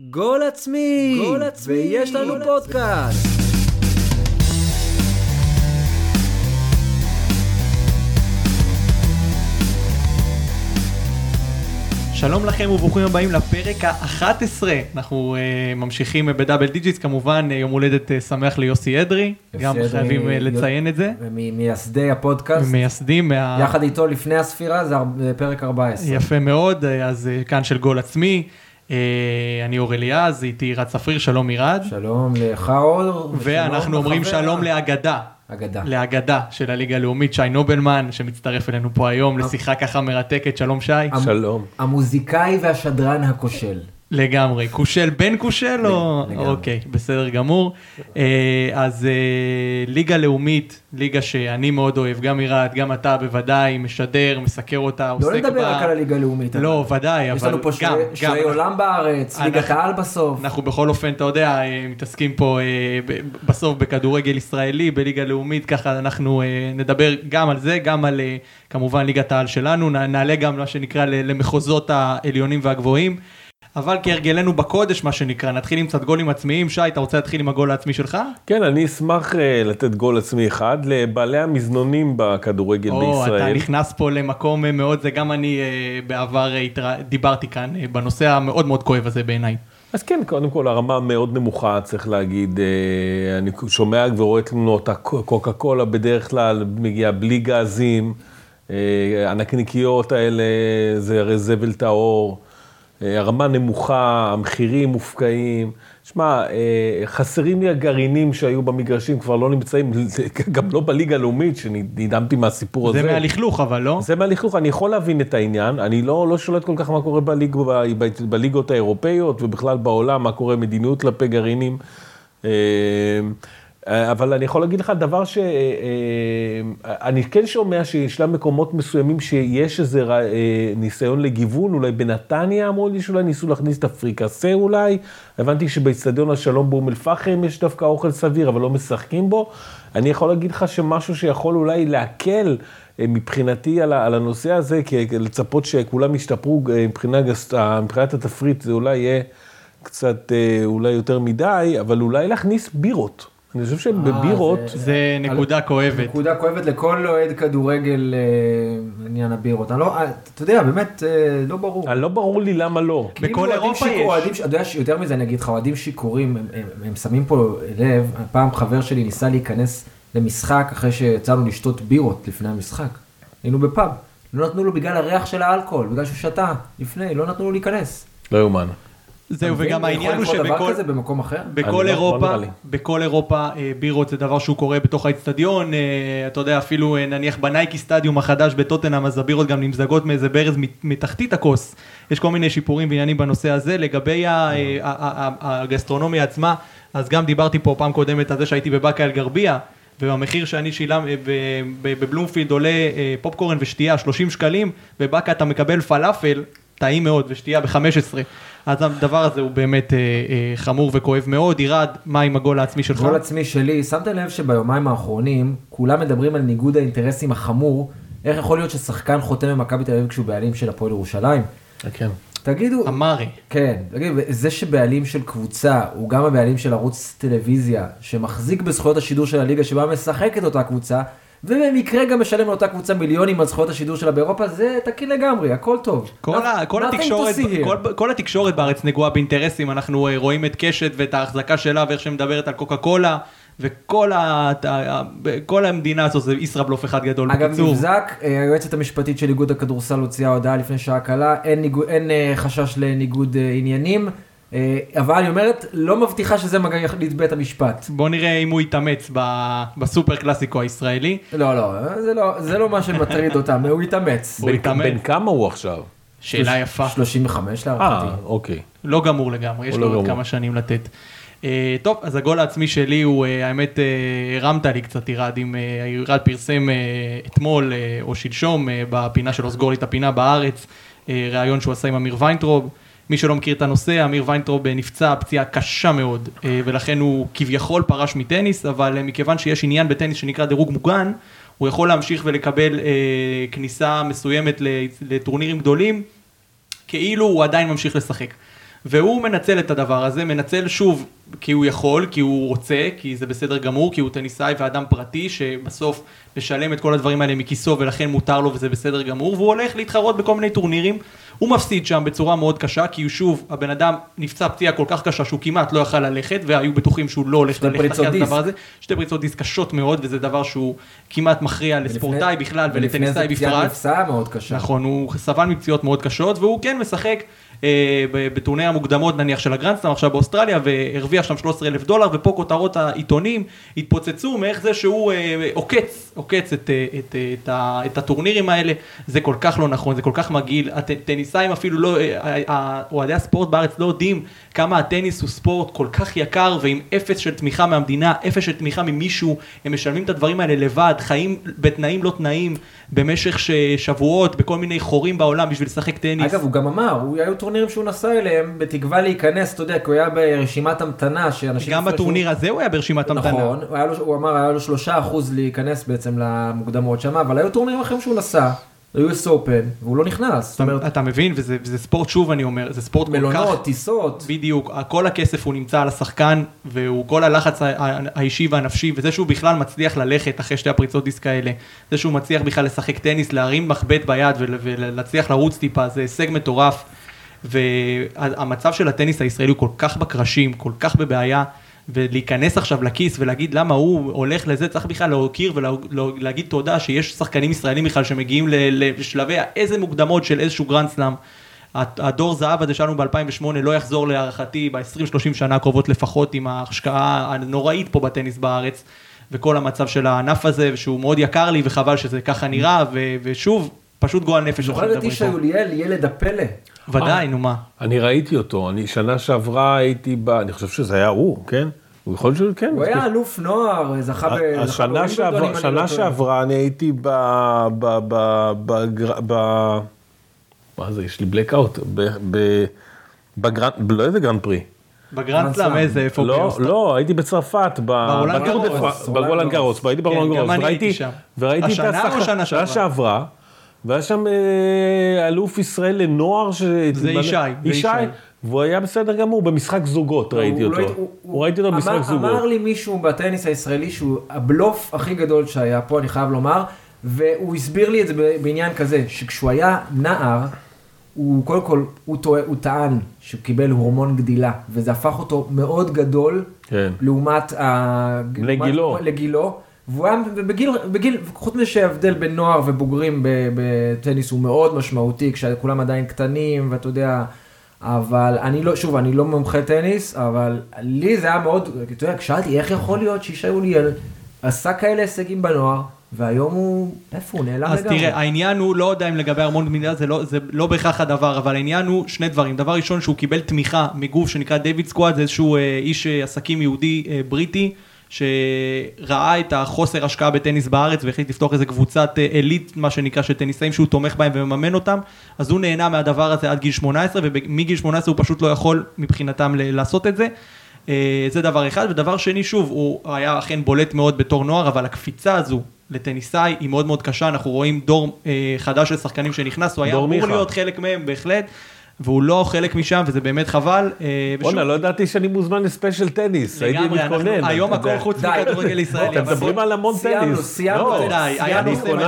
גול עצמי! גול עצמי! ויש לנו פודקאסט! שלום לכם וברוכים הבאים לפרק ה-11. אנחנו אה, ממשיכים ב double digits, כמובן אה, יום הולדת אה, שמח ליוסי אדרי, גם יוסי חייבים אה, אדרי, לציין את זה. ממייסדי הפודקאסט, מייסדים, מה... יחד איתו לפני הספירה זה פרק 14. יפה מאוד, אז uh, כאן של גול עצמי. Uh, אני אור אליעז, איתי ירד צפריר, שלום ירד. שלום לך אור. ואנחנו אומרים. שלום לאגדה. אגדה. לאגדה של הליגה הלאומית, שי נובלמן, שמצטרף אלינו פה היום לשיחה ככה מרתקת, שלום שי. שלום. המוזיקאי והשדרן הכושל. לגמרי, כושל בן כושל או... לגמרי. אוקיי, בסדר גמור. אה, אז אה, ליגה לאומית, ליגה שאני מאוד אוהב, גם ירד, גם אתה בוודאי, משדר, מסקר אותה, לא עוסק נדבר בה. רק על הליגה הלאומית. לא, אבל. ודאי, יש אבל לנו פה. שוערי עולם בארץ, ליגת העל בסוף. אנחנו בכל אופן, אתה יודע, אה, מתעסקים פה בסוף בכדורגל ישראלי, בליגה לאומית, ככה אנחנו נדבר גם על זה, גם על כמובן ליגת העל שלנו, נעלה גם מה שנקרא למחוזות העליונים והגבוהים. אבל כהרגלנו בקודש, מה שנקרא, נתחיל עם קצת גולים עצמיים. שי, אתה רוצה להתחיל עם הגול העצמי שלך? כן, אני אשמח אה, לתת גול עצמי אחד לבעלי המזנונים בכדורגל או, אתה בישראל. נכנס פה למקום אה, מאוד, זה גם אני אה, בעבר דיברתי כאן בנושא המאוד מאוד כואב הזה בעיניי. אז כן, קודם כל הרמה מאוד נמוכה, צריך להגיד. אני שומע ורואה תלונות, הקוקה קולה בדרך כלל מגיעה בלי גזים, הנקניקיות האלה זה הרי זבל טהור, הרמה נמוכה, המחירים מופקעים. שמע, אה, חסרים לי הגרעינים שהיו במגרשים, כבר לא נמצאים, גם לא בליגה הלאומית, שנדהמתי מהסיפור הזה. זה מהלכלוך אבל, לא? זה מהלכלוך, אני יכול להבין את העניין, אני לא, לא שולט כל כך מה קורה בליג, ב, ב, בליגות האירופאיות ובכלל בעולם, מה קורה מדיניות כלפי גרעינים. אה, אבל אני יכול להגיד לך דבר שאני כן שומע שישנם מקומות מסוימים שיש איזה ר- אה, ניסיון לגיוון, אולי בנתניה אמרו לי שאולי ניסו להכניס את הפריקסה אולי, הבנתי שבאצטדיון השלום באום אל-פחם יש דווקא אוכל סביר, אבל לא משחקים בו. אני יכול להגיד לך שמשהו שיכול אולי להקל אה, מבחינתי על, הנושא הזה, כי לצפות שכולם ישתפרו אה, מבחינה אה, מבחינת התפריט, זה אולי יהיה קצת אה, אולי יותר מדי, אבל אולי להכניס בירות. אני חושב שבבירות, זה- זה נקודה כואבת. נקודה כואבת לכל אוהד כדורגל אה, עניין הבירות. אני לא, אה, אתה יודע, באמת אה, לא ברור. אה, לא ברור לי למה לא. בכל כאילו, אוהדים אירופה יש. אוהדים אתה יודע, יותר מזה אני אגיד לך, אוהדים שיכורים, הם- הם- הם שמים פה לב, פעם חבר שלי ניסה להיכנס למשחק אחרי שיצאנו לשתות בירות לפני המשחק. היינו בפאב, לא נתנו לו בגלל הריח של האלכוהול, בגלל שהוא שתה לפני, לא נתנו לו להיכנס. לא יאומן. זהו? וגם העניין הוא יכול לקרות דבר שבכל כזה במקום אחר? בכל לא- לא אירופה. בכל אירופה אה, בירות זה דבר שהוא קורה בתוך האצטדיון, אה, אתה יודע אפילו אה, נניח בנייקי סטדיום החדש בטוטנאם אז הבירות גם נמזגות מאיזה ברז מת- מתחתית הכוס, יש כל מיני שיפורים ועניינים בנושא הזה, לגבי הגסטרונומיה עצמה, אז גם דיברתי פה פעם קודמת על זה שהייתי בבאקה אל גרבייה, והמחיר שאני שילם בבלומפילד עולה פופקורן ושתייה 30 שקלים, בבאקה אתה מקבל פלאפל, טעים מאוד, ושתייה ב-15. אז הדבר הזה הוא באמת אה, אה, חמור וכואב מאוד. ירד, מה עם הגול העצמי שלך? גול עצמי שלי, שמת לב שביומיים האחרונים כולם מדברים על ניגוד האינטרסים החמור, איך יכול להיות ששחקן חותם במכבי תל אביב כשהוא בעלים של הפועל ירושלים? כן. תגידו, אמרי. כן, תגיד, זה שבעלים של קבוצה הוא גם הבעלים של ערוץ טלוויזיה שמחזיק בזכויות השידור של הליגה שבה משחקת אותה קבוצה ובמקרה גם משלם לאותה קבוצה מיליונים על זכויות השידור שלה באירופה זה תקין לגמרי, הכל טוב. כל, ה, כל, התקשורת. כל, כל התקשורת בארץ נגועה באינטרסים, אנחנו אה, רואים את קשת ואת ההחזקה שלה ואיך שהיא מדברת על קוקה קולה, וכל ה, כל המדינה הזאת זה ישראבלוף אחד גדול. אגב, בקיצור. נבזק, אה, היועצת המשפטית של איגוד הכדורסל הוציאה הודעה לפני שעה קלה, אין, ניגוד, אין אה, חשש לניגוד עניינים, אבל היא אומרת, לא מבטיחה שזה מגיע לבית המשפט. בוא נראה אם הוא יתאמץ ב, בסופר קלאסיקו הישראלי. לא, לא, זה לא, זה לא מה שמטריד אותם, הוא יתאמץ. הוא יתאמץ. בן כמה הוא עכשיו? שאלה יפה. 35 להערכתי. אה, אוקיי. לא גמור לגמרי, יש הוא לו לא עוד. כמה שנים לתת. Uh, טוב, אז הגול העצמי שלי הוא, uh, האמת, uh, הרמת לי קצת ירד, אם uh, ירד פרסם uh, אתמול uh, או שלשום uh, בפינה שלו, סגור לי את הפינה בארץ, uh, ראיון שהוא עשה עם אמיר ויינטרוב. מי שלא מכיר את הנושא, אמיר ויינטרוב uh, נפצע פציעה קשה מאוד, uh, ולכן הוא כביכול פרש מטניס, אבל uh, מכיוון שיש עניין בטניס שנקרא דירוג מוגן, הוא יכול להמשיך ולקבל uh, כניסה מסוימת לטורנירים גדולים, כאילו הוא עדיין ממשיך לשחק. והוא מנצל את הדבר הזה, מנצל שוב כי הוא יכול, כי הוא רוצה, כי זה בסדר גמור, כי הוא טניסאי ואדם פרטי שבסוף משלם את כל הדברים האלה מכיסו ולכן מותר לו וזה בסדר גמור, והוא הולך להתחרות בכל מיני טורנירים. הוא מפסיד שם בצורה מאוד קשה, כי הוא שוב, הבן אדם נפצע פציעה כל כך קשה שהוא כמעט לא יכל ללכת, והיו בטוחים שהוא לא הולך ללכת אחרי הדבר. הזה. שתי פריצות דיסק קשות מאוד, וזה דבר שהוא כמעט מכריע לספורטאי בכלל ולטניסאי לפני זה פציעת בפרט. נפסעה מאוד קשה. נכון, הוא סבל מפציעות מאוד קשות, והוא כן משחק בטורניר המוקדמות נניח של הגרנדסטאם עכשיו באוסטרליה, והרוויח שם 13 אלף דולר, ופה כותרות העיתונים התפוצצו מאיך זה שהוא אה, עוקץ, עוקץ את, אה, את, אה, את, את הטורנירים האלה, זה כל כך לא נכון, זה כל כך מגעיל, הטניסאים אפילו לא, אה, אה, אה, אוהדי הספורט בארץ לא יודעים כמה הטניס הוא ספורט כל כך יקר, ועם אפס של תמיכה מהמדינה, אפס של תמיכה ממישהו, הם משלמים את הדברים האלה לבד, חיים בתנאים לא תנאים, במשך שבועות, בכל מיני חורים בעולם בשביל לשחק טניס. אגב, הוא גם אמר, הוא- היו טורנירים שהוא נסע אליהם בתקווה להיכנס, אתה יודע, כי הוא היה ברשימת המתנה, שאנשים... גם בטורניר הזה הוא היה ברשימת המתנה. נכון, הוא אמר, היה לו שלושה אחוז להיכנס בעצם למוקדמות שם, אבל היו טורנירים אחרים שהוא נסע, ל-US Open, והוא לא נכנס. זאת אומרת, אתה, מבין, וזה, וזה ספורט, שוב אני אומר, זה ספורט כל כך... מלונות, טיסות. בדיוק, כל הכסף הוא נמצא על השחקן, והוא כל הלחץ האישי והנפשי, וזה שהוא בכלל מצליח ללכת אחרי שתי הפריצות דיסק האלה, זה שהוא מצליח בכלל לשחק טניס, להרים מחבט ביד ול- ולהצליח לרוץ טיפה, זה הישג מטורף. והמצב של הטניס הישראלי הוא כל כך בקרשים, כל כך בבעיה, ולהיכנס עכשיו לכיס ולהגיד למה הוא הולך לזה, צריך בכלל להוקיר ולהגיד תודה שיש שחקנים ישראלים בכלל שמגיעים לשלבי איזה מוקדמות של איזשהו גרנד סלאם. הדור זהב הזה שלנו ב-2008 לא יחזור להערכתי ב-20-30 שנה הקרובות לפחות עם ההשקעה הנוראית פה בטניס בארץ וכל המצב של הענף הזה שהוא מאוד יקר לי וחבל שזה ככה נראה ו- ושוב פשוט גועל נפש. זוכר את מדברים אישה פה. עוליאל, ילד הפלא. ודאי, נו מה. אני ראיתי אותו, אני שנה שעברה הייתי ב... אני חושב שזה היה הוא, כן? הוא יכול להיות שהוא, כן. הוא היה אלוף נוער, זכה ב... השנה שעברה, לא שנה. שעברה אני הייתי ב... ב... ב... ב... ב... מה זה, יש לי blackout, ב... ב... בגרנד, לא איזה גרנד פרי. בגרנד סלאם איזה, איפה? לא? לא, הייתי בצרפת, ב- ברולנד בטור גרוס. גרוס, הייתי כן, ברולנד גרוס, אני וראיתי, את השנה או השחק- שנה שעברה? והיה שם אה, אלוף ישראל לנוער, ש- זה ישי, זה ישי, ישי. והוא היה בסדר גמור, במשחק זוגות ראיתי הוא לא אותו, הת- הוא- הוא ראיתי אותו אמר- במשחק זוגות. אמר לי מישהו בטניס הישראלי שהוא הבלוף הכי גדול שהיה פה, אני חייב לומר, והוא הסביר לי את זה בעניין כזה, שכשהוא היה נער, הוא קודם כל, הוא, טוע, הוא טען שהוא קיבל הורמון גדילה, וזה הפך אותו מאוד גדול, כן. לעומת ה... בני לעומת- גילו. לגילו. והוא היה, ובגיל, בגיל, חוץ מזה שההבדל בין נוער ובוגרים בטניס הוא מאוד משמעותי, כשכולם עדיין קטנים, ואתה יודע, אבל אני לא, שוב, אני לא מומחה טניס, אבל לי זה היה מאוד, אתה יודע, שאלתי איך יכול להיות שישי אוליאל עשה כאלה הישגים בנוער, והיום הוא, איפה הוא נעלם אז לגמרי. תראה, העניין הוא, לא יודע אם לגבי ארמון גמילה זה לא, זה לא בהכרח הדבר, אבל העניין הוא שני דברים. דבר ראשון, שהוא קיבל תמיכה מגוף שנקרא דיוויד סקואד, זה איזשהו אה, איש אה, עסקים יהודי אה, בריטי, שראה את החוסר השקעה בטניס בארץ והחליט לפתוח איזה קבוצת אה, עילית, מה שנקרא, של טניסאים שהוא תומך בהם ומממן אותם, אז הוא נהנה מהדבר הזה עד גיל 18, ומגיל 18 הוא פשוט לא יכול מבחינתם לעשות את זה. אה, זה דבר אחד, ודבר שני, שוב, הוא היה אכן בולט מאוד בתור נוער, אבל הקפיצה הזו לטניסאי היא מאוד מאוד קשה, אנחנו רואים דור אה, חדש של שחקנים שנכנס, הוא היה אמור מיכה. להיות חלק מהם בהחלט, והוא לא חלק משם, וזה באמת חבל. אה, בואנה, לא ידעתי שאני מוזמן לספיישל טניס, הייתי מתכונן. היום. הכל חוץ. מכדורגל ישראלי. אתם מדברים על המון סיימנו, טניס. סיימנו, לא, די, היה סיימנו, נושא ואני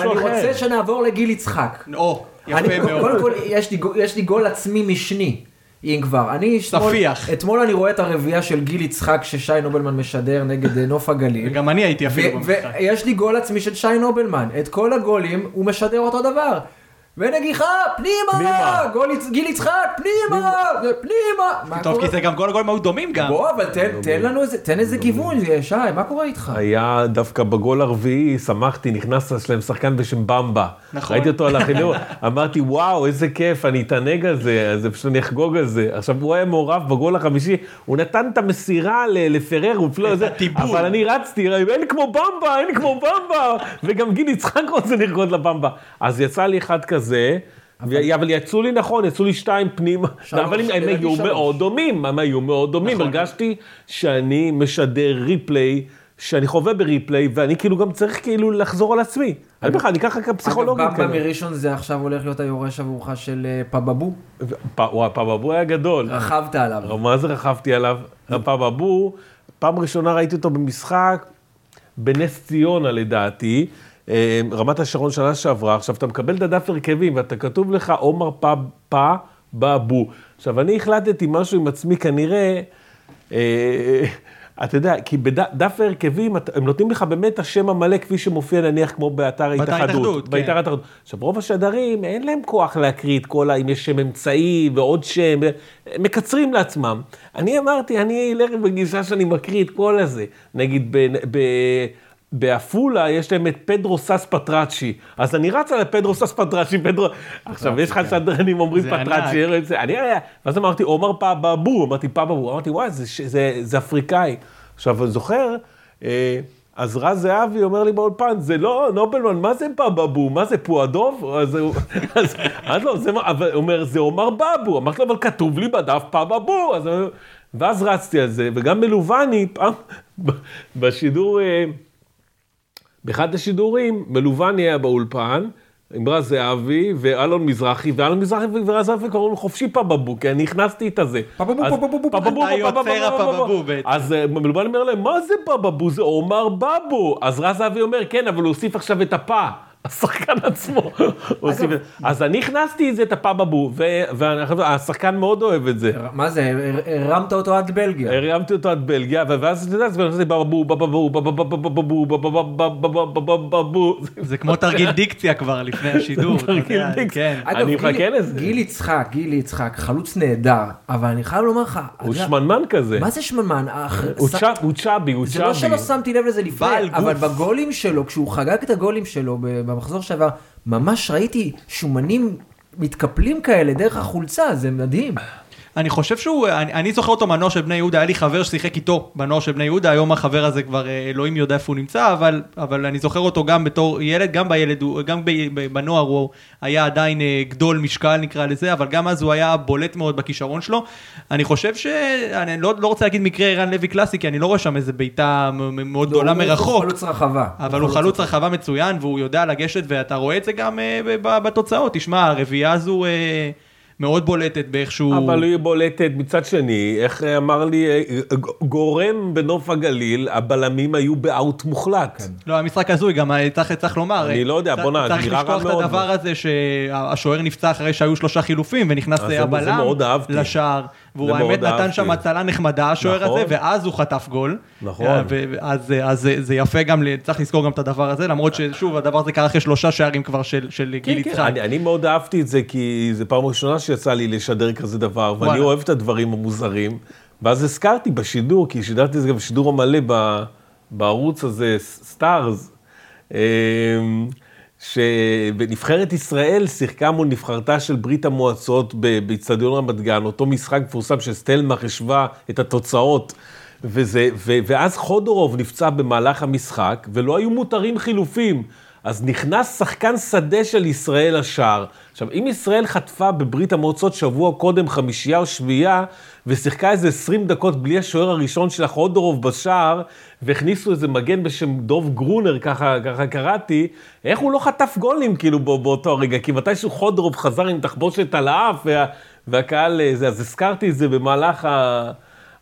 התכוננתי רוצה- שנעבור לגיל יצחק. או, יפה מאוד. קודם כל, יש לי, גול- יש לי גול עצמי משני, אם כבר. אני אתמול, ספיח. אתמול אני רואה את הרביעייה של גיל יצחק ששי נובלמן משדר נגד אה, נוף הגליל. וגם אני הייתי אפילו במשחק. ויש לי גול עצמי של שי נובלמן. את כל הגולים הוא משדר אותו דבר. ונגיחה, פנימה, פנימה. גול יצ- גיל יצחק, פנימה, פנימה. מה טוב? כי זה גם כל הגולים היו דומים גם. בוא, אבל תן, תן לנו איזה, תן איזה גיוון, שי, מה קורה איתך? היה דווקא בגול הרביעי, שמחתי, נכנס אצלם שחקן בשם במבה. נכון. ראיתי אותו על החינוך, אמרתי, וואו, איזה כיף, אני אתענג על זה, אז פשוט אני אחגוג על זה. עכשיו, הוא היה מעורב בגול החמישי, הוא נתן את המסירה ל- לפרר, הוא את זה. אבל אני רצתי, אין כמו במבה, אין כמו במבה, וגם גיל יצחק רוצה לרקוד לבמבה. אז יצא לי אחד כזה. ו- אבל יצאו לי נכון, יצאו לי שתיים פנימה, אבל הם- היו. מאוד דומים, הם היו מאוד דומים, נכון. הרגשתי שאני משדר ריפליי שאני חווה בריפליי, ואני כאילו גם צריך כאילו לחזור על עצמי. אני לך, אני ככה פסיכולוגית. אגב, במבה מראשון זה עכשיו הולך להיות היורש עבורך של אה, פבבו. וואי, פבבו היה גדול. רכבת עליו. מה זה רכבתי עליו? פבבו, פעם ראשונה ראיתי אותו במשחק בנס ציונה לדעתי. אה, רמת השרון שנה שעברה, עכשיו אתה מקבל את הדף הרכבים ואתה כתוב לך עומר פא פא באבו. עכשיו אני החלטתי משהו עם עצמי כנראה, אה, אתה יודע, כי בדף ההרכבים הם נותנים לך באמת את השם המלא כפי שמופיע נניח כמו באתר ההתאחדות. באתר כן. ההתאחדות. עכשיו רוב השדרים אין להם כוח להקריא את כל, אם יש שם אמצעי ועוד שם, מקצרים לעצמם. אני אמרתי, אני אלך בגישה שאני מקריא את כל הזה. נגיד ב... ב בעפולה יש להם את פדרו סס פטראצ'י, אז אני רץ על פדרו סס פטראצ'י, פדרו, עכשיו יש לך. סדרנים אומרים פטראצ'י, אני, ואז אמרתי, עומר פאבאבו, אמרתי פאבאבו, אמרתי וואי, זה אפריקאי. עכשיו, אני זוכר, אה, אז רז זהבי אומר לי באולפן, זה לא, נובלמן, מה זה בבו? מה זה פועדוב? אז הוא לא, זה מה, הוא אומר, זה עומר בבו. אמרתי לו, אבל כתוב לי בדף פבבו. ואז רצתי על זה, וגם מלובני, פעם, בשידור, אה, באחד השידורים, מלובני היה באולפן, עם רז זהבי ואלון מזרחי, ואלון מזרחי ורז זהבי קוראים לו חופשי פבבו, כי אני הכנסתי את הזה. פבבו, פבבו, פבבו, אתה יוצר הפבבו בעצם. אז מלובן אומר להם, מה זה פבבו? זה עומר בבו. אז רז זהבי אומר, כן, אבל הוא הוסיף עכשיו את הפא. השחקן עצמו. אז אני הכנסתי את זה, את הפאבבו, והשחקן מאוד אוהב את זה. מה זה, הרמת אותו עד בלגיה. הרמתי אותו עד בלגיה, ואז אתה יודע, זה בבבו, בבבו, בבבו, בבבו, זה כמו תרגיל דיקציה כבר לפני השידור. תרגיל דיקציה, אני מחכה לזה. גיל יצחק, גיל יצחק, חלוץ נהדר, אבל אני חייב לומר לך, הוא שמנמן כזה. מה זה שמנמן? הוא צ'אבי, הוא צ'אבי. זה לא שלא שמתי לב לזה לפני, אבל בגולים שלו, כשהוא חגג את הגולים שלו, במחזור שעבר, ממש ראיתי שומנים מתקפלים כאלה דרך החולצה, זה מדהים. אני חושב שהוא, אני, אני זוכר אותו מהנוער של בני יהודה, היה לי חבר ששיחק איתו בנוער של בני יהודה, היום החבר הזה כבר אה, אלוהים יודע איפה הוא נמצא, אבל, אבל אני זוכר אותו גם בתור ילד, גם בילד, גם בנוער הוא היה עדיין אה, גדול משקל נקרא לזה, אבל גם אז הוא היה בולט מאוד בכישרון שלו. אני חושב ש... אני לא, לא רוצה להגיד מקרה ערן לוי קלאסי, כי אני לא רואה שם איזה בעיטה מאוד גדולה מרחוק. הוא חלוץ רחבה. אבל הוא חלוץ רחבה מצוין, והוא יודע לגשת, ואתה רואה את זה גם אה, בתוצאות. תשמע, הרביעייה הזו... מאוד בולטת באיכשהו... אבל היא בולטת מצד שני, איך אמר לי, גורם בנוף הגליל, הבלמים היו באאוט מוחלט. כן. לא, המשחק הזוי, גם צריך, צריך לומר. אני לא יודע, בוא נראה רע מאוד. צריך לשכוח את הדבר הזה שהשוער נפצע אחרי שהיו שלושה חילופים, ונכנס הבלם לשער. והוא האמת נתן שם הצלה נחמדה, השוער הזה, נכון. ואז הוא חטף גול. נכון. אז זה יפה גם, צריך לזכור גם את הדבר הזה, למרות ששוב, הדבר הזה קרה אחרי שלושה שערים כבר של כן, גיל כן. יצחק. אני מאוד אהבתי את זה, כי זו פעם ראשונה שיצא לי לשדר כזה דבר, ואני אוהב את הדברים המוזרים. ואז הזכרתי בשידור, כי שידרתי את זה גם בשידור המלא בערוץ הזה, סטארס. שבנבחרת ישראל שיחקה מול נבחרתה של ברית המועצות באיצטדיון רמת גן, אותו משחק מפורסם שסטלמך השווה את התוצאות. וזה, ו, ואז חודורוב נפצע במהלך המשחק, ולא היו מותרים חילופים. אז נכנס שחקן שדה של ישראל לשער. עכשיו, אם ישראל חטפה בברית המועצות שבוע קודם חמישייה או שביעייה, ושיחקה איזה 20 דקות בלי השוער הראשון של החודורוב בשער, והכניסו איזה מגן בשם דוב גרונר, ככה, ככה קראתי, איך הוא לא חטף גולים כאילו באותו הרגע? כי מתישהו חודורוב חזר עם תחבושת על האף, וה, והקהל, אה, זה, אז הזכרתי את זה במהלך ה...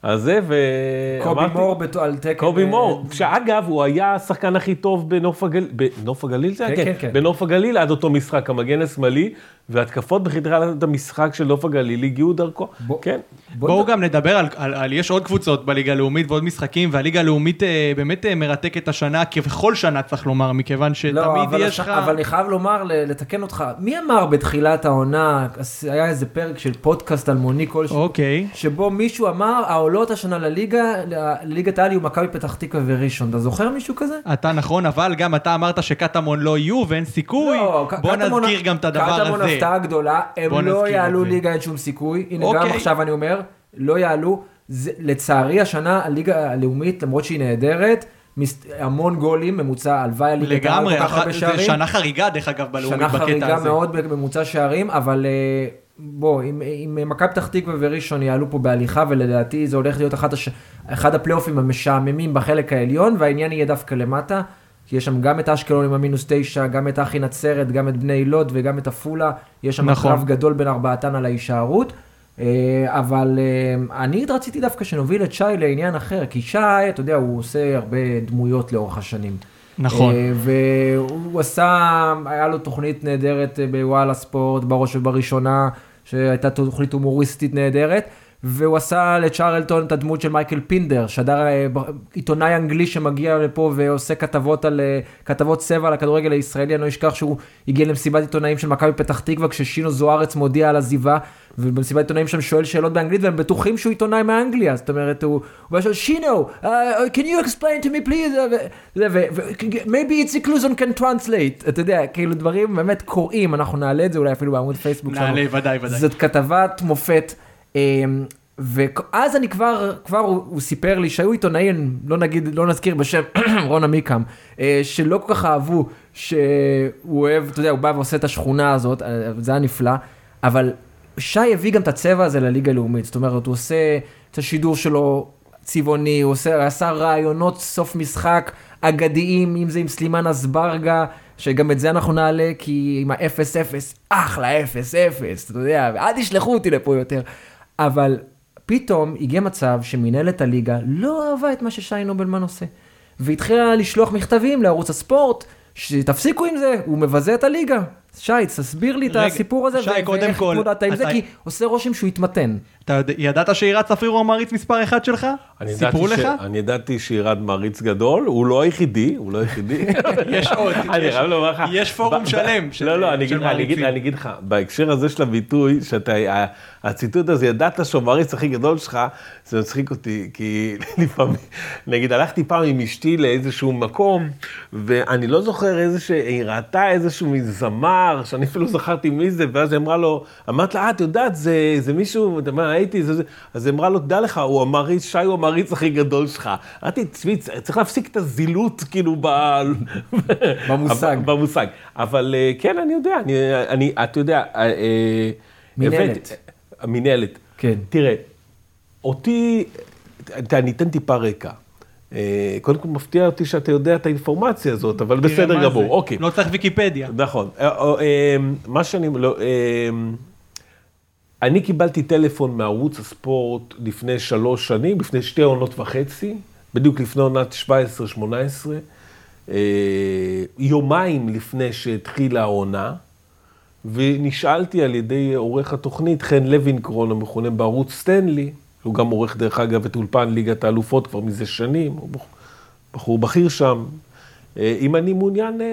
הזה, ואמרתי... קובי מור על תקן... קובי אה, מור, שאגב, הוא היה השחקן הכי טוב בנוף הגליל, בנוף הגליל זה היה? כן, כן, כן. בנוף הגליל עד אותו משחק, המגן השמאלי, והתקפות בחדרת המשחק של נוף הגליל הגיעו דרכו, כן. בואו בוא גם נדבר על, על, על, יש עוד קבוצות בליגה הלאומית ועוד משחקים, והליגה הלאומית אה, באמת אה, מרתקת השנה, כבכל שנה צריך לומר, מכיוון שתמיד לא, יש לך... אבל אני חייב לומר, לתקן אותך, מי אמר בתחילת העונה, היה איזה פרק של פודקאסט אלמוני כלשהו, אוקיי. שבו מישהו אמר, העולות השנה לליגה, לליגת העל יהיו מכבי פתח תקווה וראשון, אתה זוכר מישהו כזה? אתה נכון, אבל גם אתה אמרת שקטמון לא יהיו ואין סיכוי, לא, בוא נזכיר גם את הדבר הזה. הפתעה גדולה, הם לא יעלו ליגה, אין שום סיכוי. הנה, גם אוקיי. עכשיו אני אומר, לא יעלו. לצערי השנה הליגה הלאומית, למרות שהיא נהדרת, המון גולים, ממוצע, הלוואי הליגה לגמרי, זה שנה חריגה דרך אגב בלאומית בקטע הזה. שנה חריגה מאוד בממוצע שערים, אבל בוא, אם, אם מכבי פתח תקווה וראשון יעלו פה בהליכה, ולדעתי זה הולך להיות אחד, הש... אחד הפלייאופים המשעממים בחלק העליון, והעניין יהיה דווקא למטה, כי יש שם גם את אשקלון עם המינוס תשע, גם את אחי נצרת, גם את בני לוד וגם את עפולה, יש שם נכון. קרב גדול בין ארבעתן על ההישארות. אה, אבל אה, אני רציתי דווקא שנוביל את שי לעניין אחר, כי שי, אתה יודע, הוא עושה הרבה דמויות לאורך השנים. נכון. אה, והוא עשה, היה לו תוכנית נהדרת אה, בוואלה ספורט, בראש ובראשונה, שהייתה תוכנית הומוריסטית נהדרת. והוא עשה לצ'רלטון את הדמות של מייקל פינדר, שדר אה, עיתונאי אנגלי שמגיע לפה ועושה כתבות על, אה, כתבות צבע על הכדורגל הישראלי, אני לא אשכח שהוא הגיע למסיבת עיתונאים של מכבי פתח תקווה כששינו זוארץ מודיע על עזיבה, ובמסיבת עיתונאים שם שואל שאלות באנגלית והם בטוחים שהוא עיתונאי מאנגליה, זאת אומרת הוא, הוא שואל שינו, uh, can you explain to me please, uh, maybe it's inclusion can translate, אתה יודע, כאילו דברים באמת קוראים, אנחנו נעלה את זה אולי אפילו בעמוד פייסבוק שלנו. נעלה, ודאי, ודאי. זאת כתבת מופת. אמ, ואז אני כבר, כבר הוא, הוא סיפר לי שהיו עיתונאים, לא נגיד, לא נזכיר בשם רון עמיקם, אה, שלא כל כך אהבו שהוא אוהב, אתה יודע, הוא בא ועושה את השכונה הזאת, אה, זה היה נפלא, אבל שי הביא גם את הצבע הזה לליגה הלאומית, זאת אומרת, הוא עושה את השידור שלו צבעוני, הוא עושה, עשה רעיונות סוף משחק אגדיים, אם זה עם סלימן אזברגה, שגם את זה אנחנו נעלה, כי עם ה-0-0, אחלה 0-0, אתה יודע, אל תשלחו אותי לפה יותר. אבל פתאום הגיע מצב שמנהלת הליגה לא אהבה את מה ששי נובלמן עושה. והתחילה לשלוח מכתבים לערוץ הספורט, שתפסיקו עם זה, הוא מבזה את הליגה. שי, תסביר לי את רגע, הסיפור הזה, שי, ואיך התמודדת עם זה, כי עושה רושם שהוא התמתן. אתה ידעת שעירת צפריר הוא המעריץ מספר אחד שלך? סיפרו לך? אני ידעתי שירד מעריץ גדול, הוא לא היחידי, הוא לא היחידי. יש עוד, אני יש- חייב לומר לך. יש פורום שלם של- לא, לא, אני אגיד לך, מעריצים. בהקשר הזה של הביטוי, שאתה, הציטוט הזה, ידעת שהוא המעריץ הכי גדול שלך, זה מצחיק אותי, כי לפעמים, נגיד, הלכתי פעם עם אשתי לאיזשהו מקום, ואני לא זוכר איזה שהיא ראתה איזשהו זמר, שאני אפילו זכרתי מי זה, ואז היא אמרה לו, אמרת לה, אה, את יודעת, זה מישהו, אתה אומר, הייתי, זה, זה, אז אמרה לו, דע לך, הוא המעריץ, שי הוא המעריץ הכי גדול שלך. אמרתי, תשמעי, צריך להפסיק את הזילות, כאילו, ב... במושג. במושג. אבל אה, כן, אני יודע, אני, אני אתה יודע, אה, אה, מינהלת. המינהלת. כן. תראה, אותי, אני אתן טיפה רקע. קודם כל מפתיע אותי שאתה יודע את האינפורמציה הזאת, אבל בסדר גמור. אוקיי. לא צריך ויקיפדיה. נכון. מה שאני, לא, אני קיבלתי טלפון מערוץ הספורט לפני שלוש שנים, לפני שתי עונות וחצי, בדיוק לפני עונת 17-18, אה, יומיים לפני שהתחילה העונה, ונשאלתי על ידי עורך התוכנית, חן לוינקרון, המכונה בערוץ סטנלי, שהוא גם עורך דרך אגב את אולפן ליגת האלופות כבר מזה שנים, הוא בחור- בכיר שם, אה, אם אני מעוניין אה,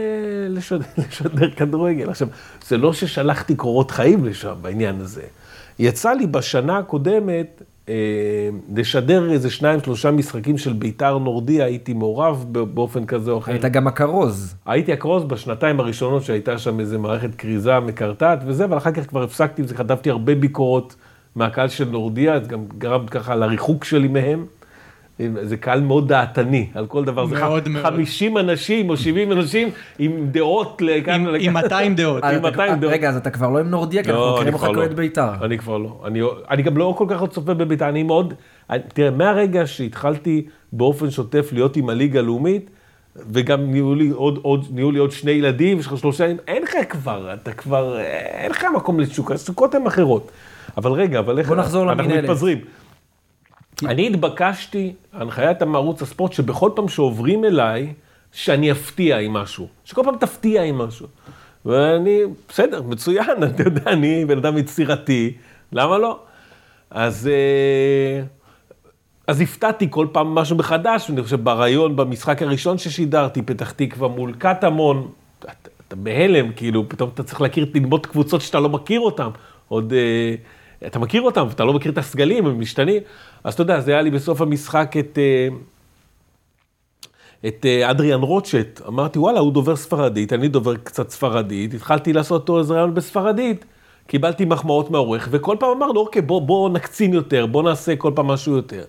לשדר, לשדר כדורגל. עכשיו, זה לא ששלחתי קורות חיים לשם בעניין הזה. יצא לי בשנה הקודמת אה, לשדר איזה שניים, שלושה משחקים של ביתר נורדיה, הייתי מעורב באופן כזה או אחר. היית גם הכרוז. הייתי אקרוז בשנתיים הראשונות שהייתה שם איזה מערכת כריזה מקרטעת וזה, אבל אחר כך כבר הפסקתי עם זה, כתבתי הרבה ביקורות מהקהל של נורדיה, זה גם גרם ככה לריחוק שלי מהם. זה קהל מאוד דעתני על כל דבר, זה מאוד מאוד. 50 אנשים או 70 אנשים עם דעות לכאן עם- לכאן. עם 200 דעות. אה, עם אתה- 200 דעות. רגע, אז אתה כבר לא עם נורדיה, כי אנחנו לא, מכירים אני אותך לא. כאוהד בית"ר. אני כבר לא. אני, אני גם לא כל כך צופה בבית"ר, אני מאוד... תראה, מהרגע שהתחלתי באופן שוטף להיות עם הליגה הלאומית, וגם נהיו לי עוד, עוד, נהיו לי עוד שני ילדים, יש לך שלושה ילדים, אין לך כבר, אתה כבר, אין לך מקום לתשוקה, הסוכות הן אחרות. אבל רגע, אבל איך... בוא נחזור אנחנו למינהלת. מתפזרים. אני התבקשתי, הנחיית מערוץ הספורט, שבכל פעם שעוברים אליי, שאני אפתיע עם משהו. שכל פעם תפתיע עם משהו. ואני, בסדר, מצוין, אתה יודע, אני בן אדם יצירתי, למה לא? אז, אה, אז הפתעתי כל פעם משהו מחדש, אני חושב ברעיון, במשחק הראשון ששידרתי, פתח תקווה מול קטמון, אתה, אתה בהלם, כאילו, פתאום אתה צריך להכיר, ללמוד קבוצות שאתה לא מכיר אותן. עוד, אה, אתה מכיר אותן, ואתה לא מכיר את הסגלים, הם משתנים. אז אתה יודע, זה היה לי בסוף המשחק את... אה, את אה, אדריאן רוטשט, אמרתי, וואלה, הוא דובר ספרדית, אני דובר קצת ספרדית, התחלתי לעשות אותו איזה רעיון בספרדית, קיבלתי מחמאות מהעורך, וכל פעם אמרנו, אוקיי, בוא, בוא נקצין יותר, בוא נעשה כל פעם משהו יותר.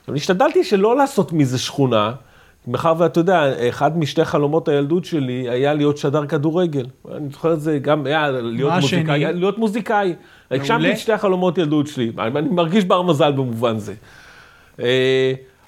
עכשיו, השתדלתי שלא לעשות מזה שכונה, מאחר ואתה יודע, אחד משתי חלומות הילדות שלי היה להיות שדר כדורגל. אני זוכר את זה גם, היה להיות מה? מוזיקאי. להיות מוזיקאי. הגשמתי את שתי החלומות ילדות שלי. אני אני מרגיש בר מזל במובן זה.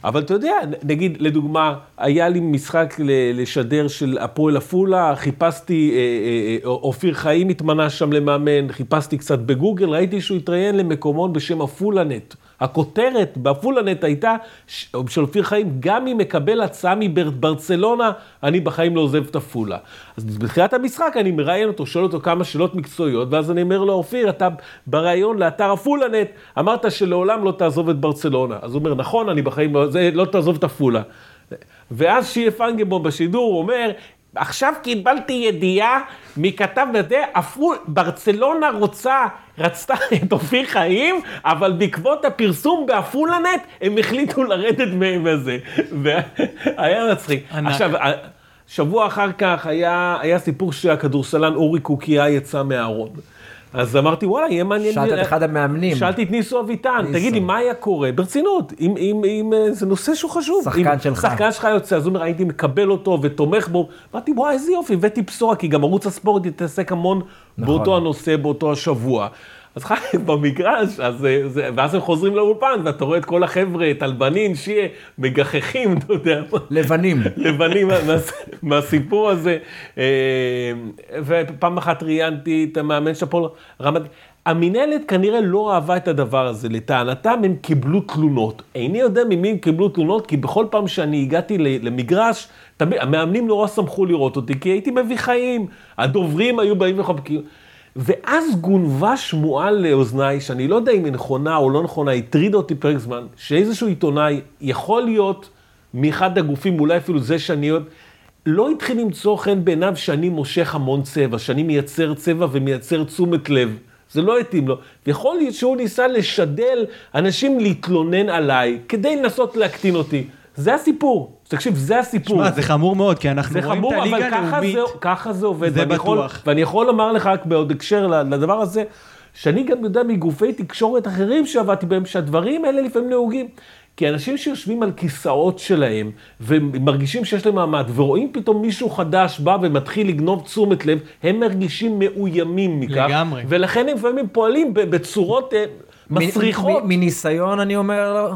אבל אתה יודע, נגיד, לדוגמה, היה לי משחק לשדר של הפועל עפולה, חיפשתי, אה, אה, אה, אופיר חיים התמנה שם למאמן, חיפשתי קצת בגוגל, ראיתי שהוא התראיין למקומון בשם עפולנט. הכותרת בעפולנט הייתה ש- של אופיר חיים, גם אם מקבל הצעה מברצלונה, אני בחיים לא עוזב את עפולה. אז בתחילת המשחק אני מראיין אותו, שואל אותו כמה שאלות מקצועיות, ואז אני אומר לו, אופיר, אתה בריאיון לאתר עפולנט, אמרת שלעולם לא תעזוב את ברצלונה. אז הוא אומר, נכון, אני בחיים לא, זה, לא תעזוב את עפולה. ואז שיה פנגבום בשידור אומר, עכשיו קיבלתי ידיעה מכתב בזה, עפול, ברצלונה רוצה, רצתה את אופיר חיים, אבל בעקבות הפרסום בעפולנט, הם החליטו לרדת מזה. והיה מצחיק. ענק. עכשיו, שבוע אחר כך היה, היה סיפור שהכדורסלן אורי קוקיה יצא מהארון. אז אמרתי, וואלה, יהיה מעניין. שאלת את אחד המאמנים. שאלתי את ניסו אביטן. תגיד לי, מה היה קורה? ברצינות, אם, אם, אם אה, זה נושא שהוא חשוב. שחקן שלך. שחקן שלך יוצא, אז הוא אומר, הייתי מקבל אותו ותומך בו. אמרתי, וואי, איזה יופי, הבאתי בשורה, כי גם ערוץ הספורט יתעסק המון נכון. באותו הנושא, באותו השבוע. אז חיים במגרש, אז, אה, זה, ואז הם חוזרים לאולפן, ואתה רואה את כל החבר'ה, טלבנין, שיה, מגחכים, אתה יודע. לבנים. לבנים מה- מה- מהסיפור הזה. אה, ופעם אחת ראיינתי את המאמן של הפועל רמת... המינהלת כנראה לא אהבה את הדבר הזה, לטענתם הם קיבלו תלונות. איני יודע ממי הם קיבלו תלונות, כי בכל פעם שאני הגעתי למגרש, תמיד, המאמנים נורא שמחו לראות אותי, כי הייתי מביא חיים, הדוברים היו באים וחבקים. ואז גונבה שמועה לאוזניי, שאני לא יודע אם היא נכונה או לא נכונה, הטרידה אותי פרק זמן, שאיזשהו עיתונאי יכול להיות מאחד הגופים, אולי אפילו זה שאני אוהב, לא התחיל למצוא חן בעיניו שאני מושך המון צבע, שאני מייצר צבע ומייצר תשומת לב. זה לא התאים לו. ויכול להיות שהוא ניסה לשדל אנשים להתלונן עליי, כדי לנסות להקטין אותי. זה הסיפור. תקשיב, זה הסיפור. שמע, זה חמור מאוד, כי אנחנו זה רואים חמור, את אבל הליגה ככה הלאומית. זה, ככה זה עובד. זה ואני יכול, בטוח. ואני יכול לומר לך רק בעוד הקשר לדבר הזה, שאני גם יודע מגופי תקשורת אחרים שעבדתי בהם, שהדברים האלה לפעמים נהוגים. כי אנשים שיושבים על כיסאות שלהם, ומרגישים שיש להם מעמד, ורואים פתאום מישהו חדש בא ומתחיל לגנוב תשומת לב, הם מרגישים מאוימים מכך. לגמרי. ולכן הם לפעמים פועלים ב- בצורות אה, מסריחות. מניסיון אני אומר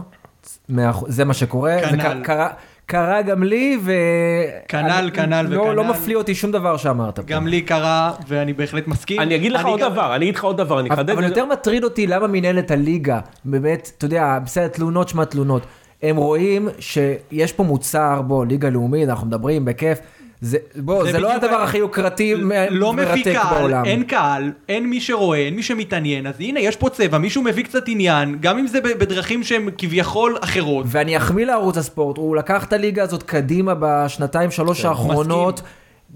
זה מה שקורה, זה כנ"ל. ק- קרה- קרה גם לי, ו... כנ"ל, אני- כנ"ל לא- וכנ"ל. לא מפליא אותי שום דבר שאמרת פה. גם לי קרה, ואני בהחלט מסכים. אני אגיד לך עוד גם- דבר, אני אגיד לך עוד דבר, אני אחדד. אבל יותר מטריד אותי למה מנהלת הליגה, באמת, אתה יודע, בסדר, תלונות שמע תלונות. הם רואים שיש פה מוצר, בוא, ליגה לאומית, אנחנו מדברים בכיף. זה, בוא, זה, זה לא הדבר הכי יוקרתי לא ומרתק קהל, בעולם. אין קהל, אין מי שרואה, אין מי שמתעניין, אז הנה, יש פה צבע, מישהו מביא קצת עניין, גם אם זה בדרכים שהן כביכול אחרות. ואני אחמיא לערוץ הספורט, הוא לקח את הליגה הזאת קדימה בשנתיים שלוש כן, האחרונות.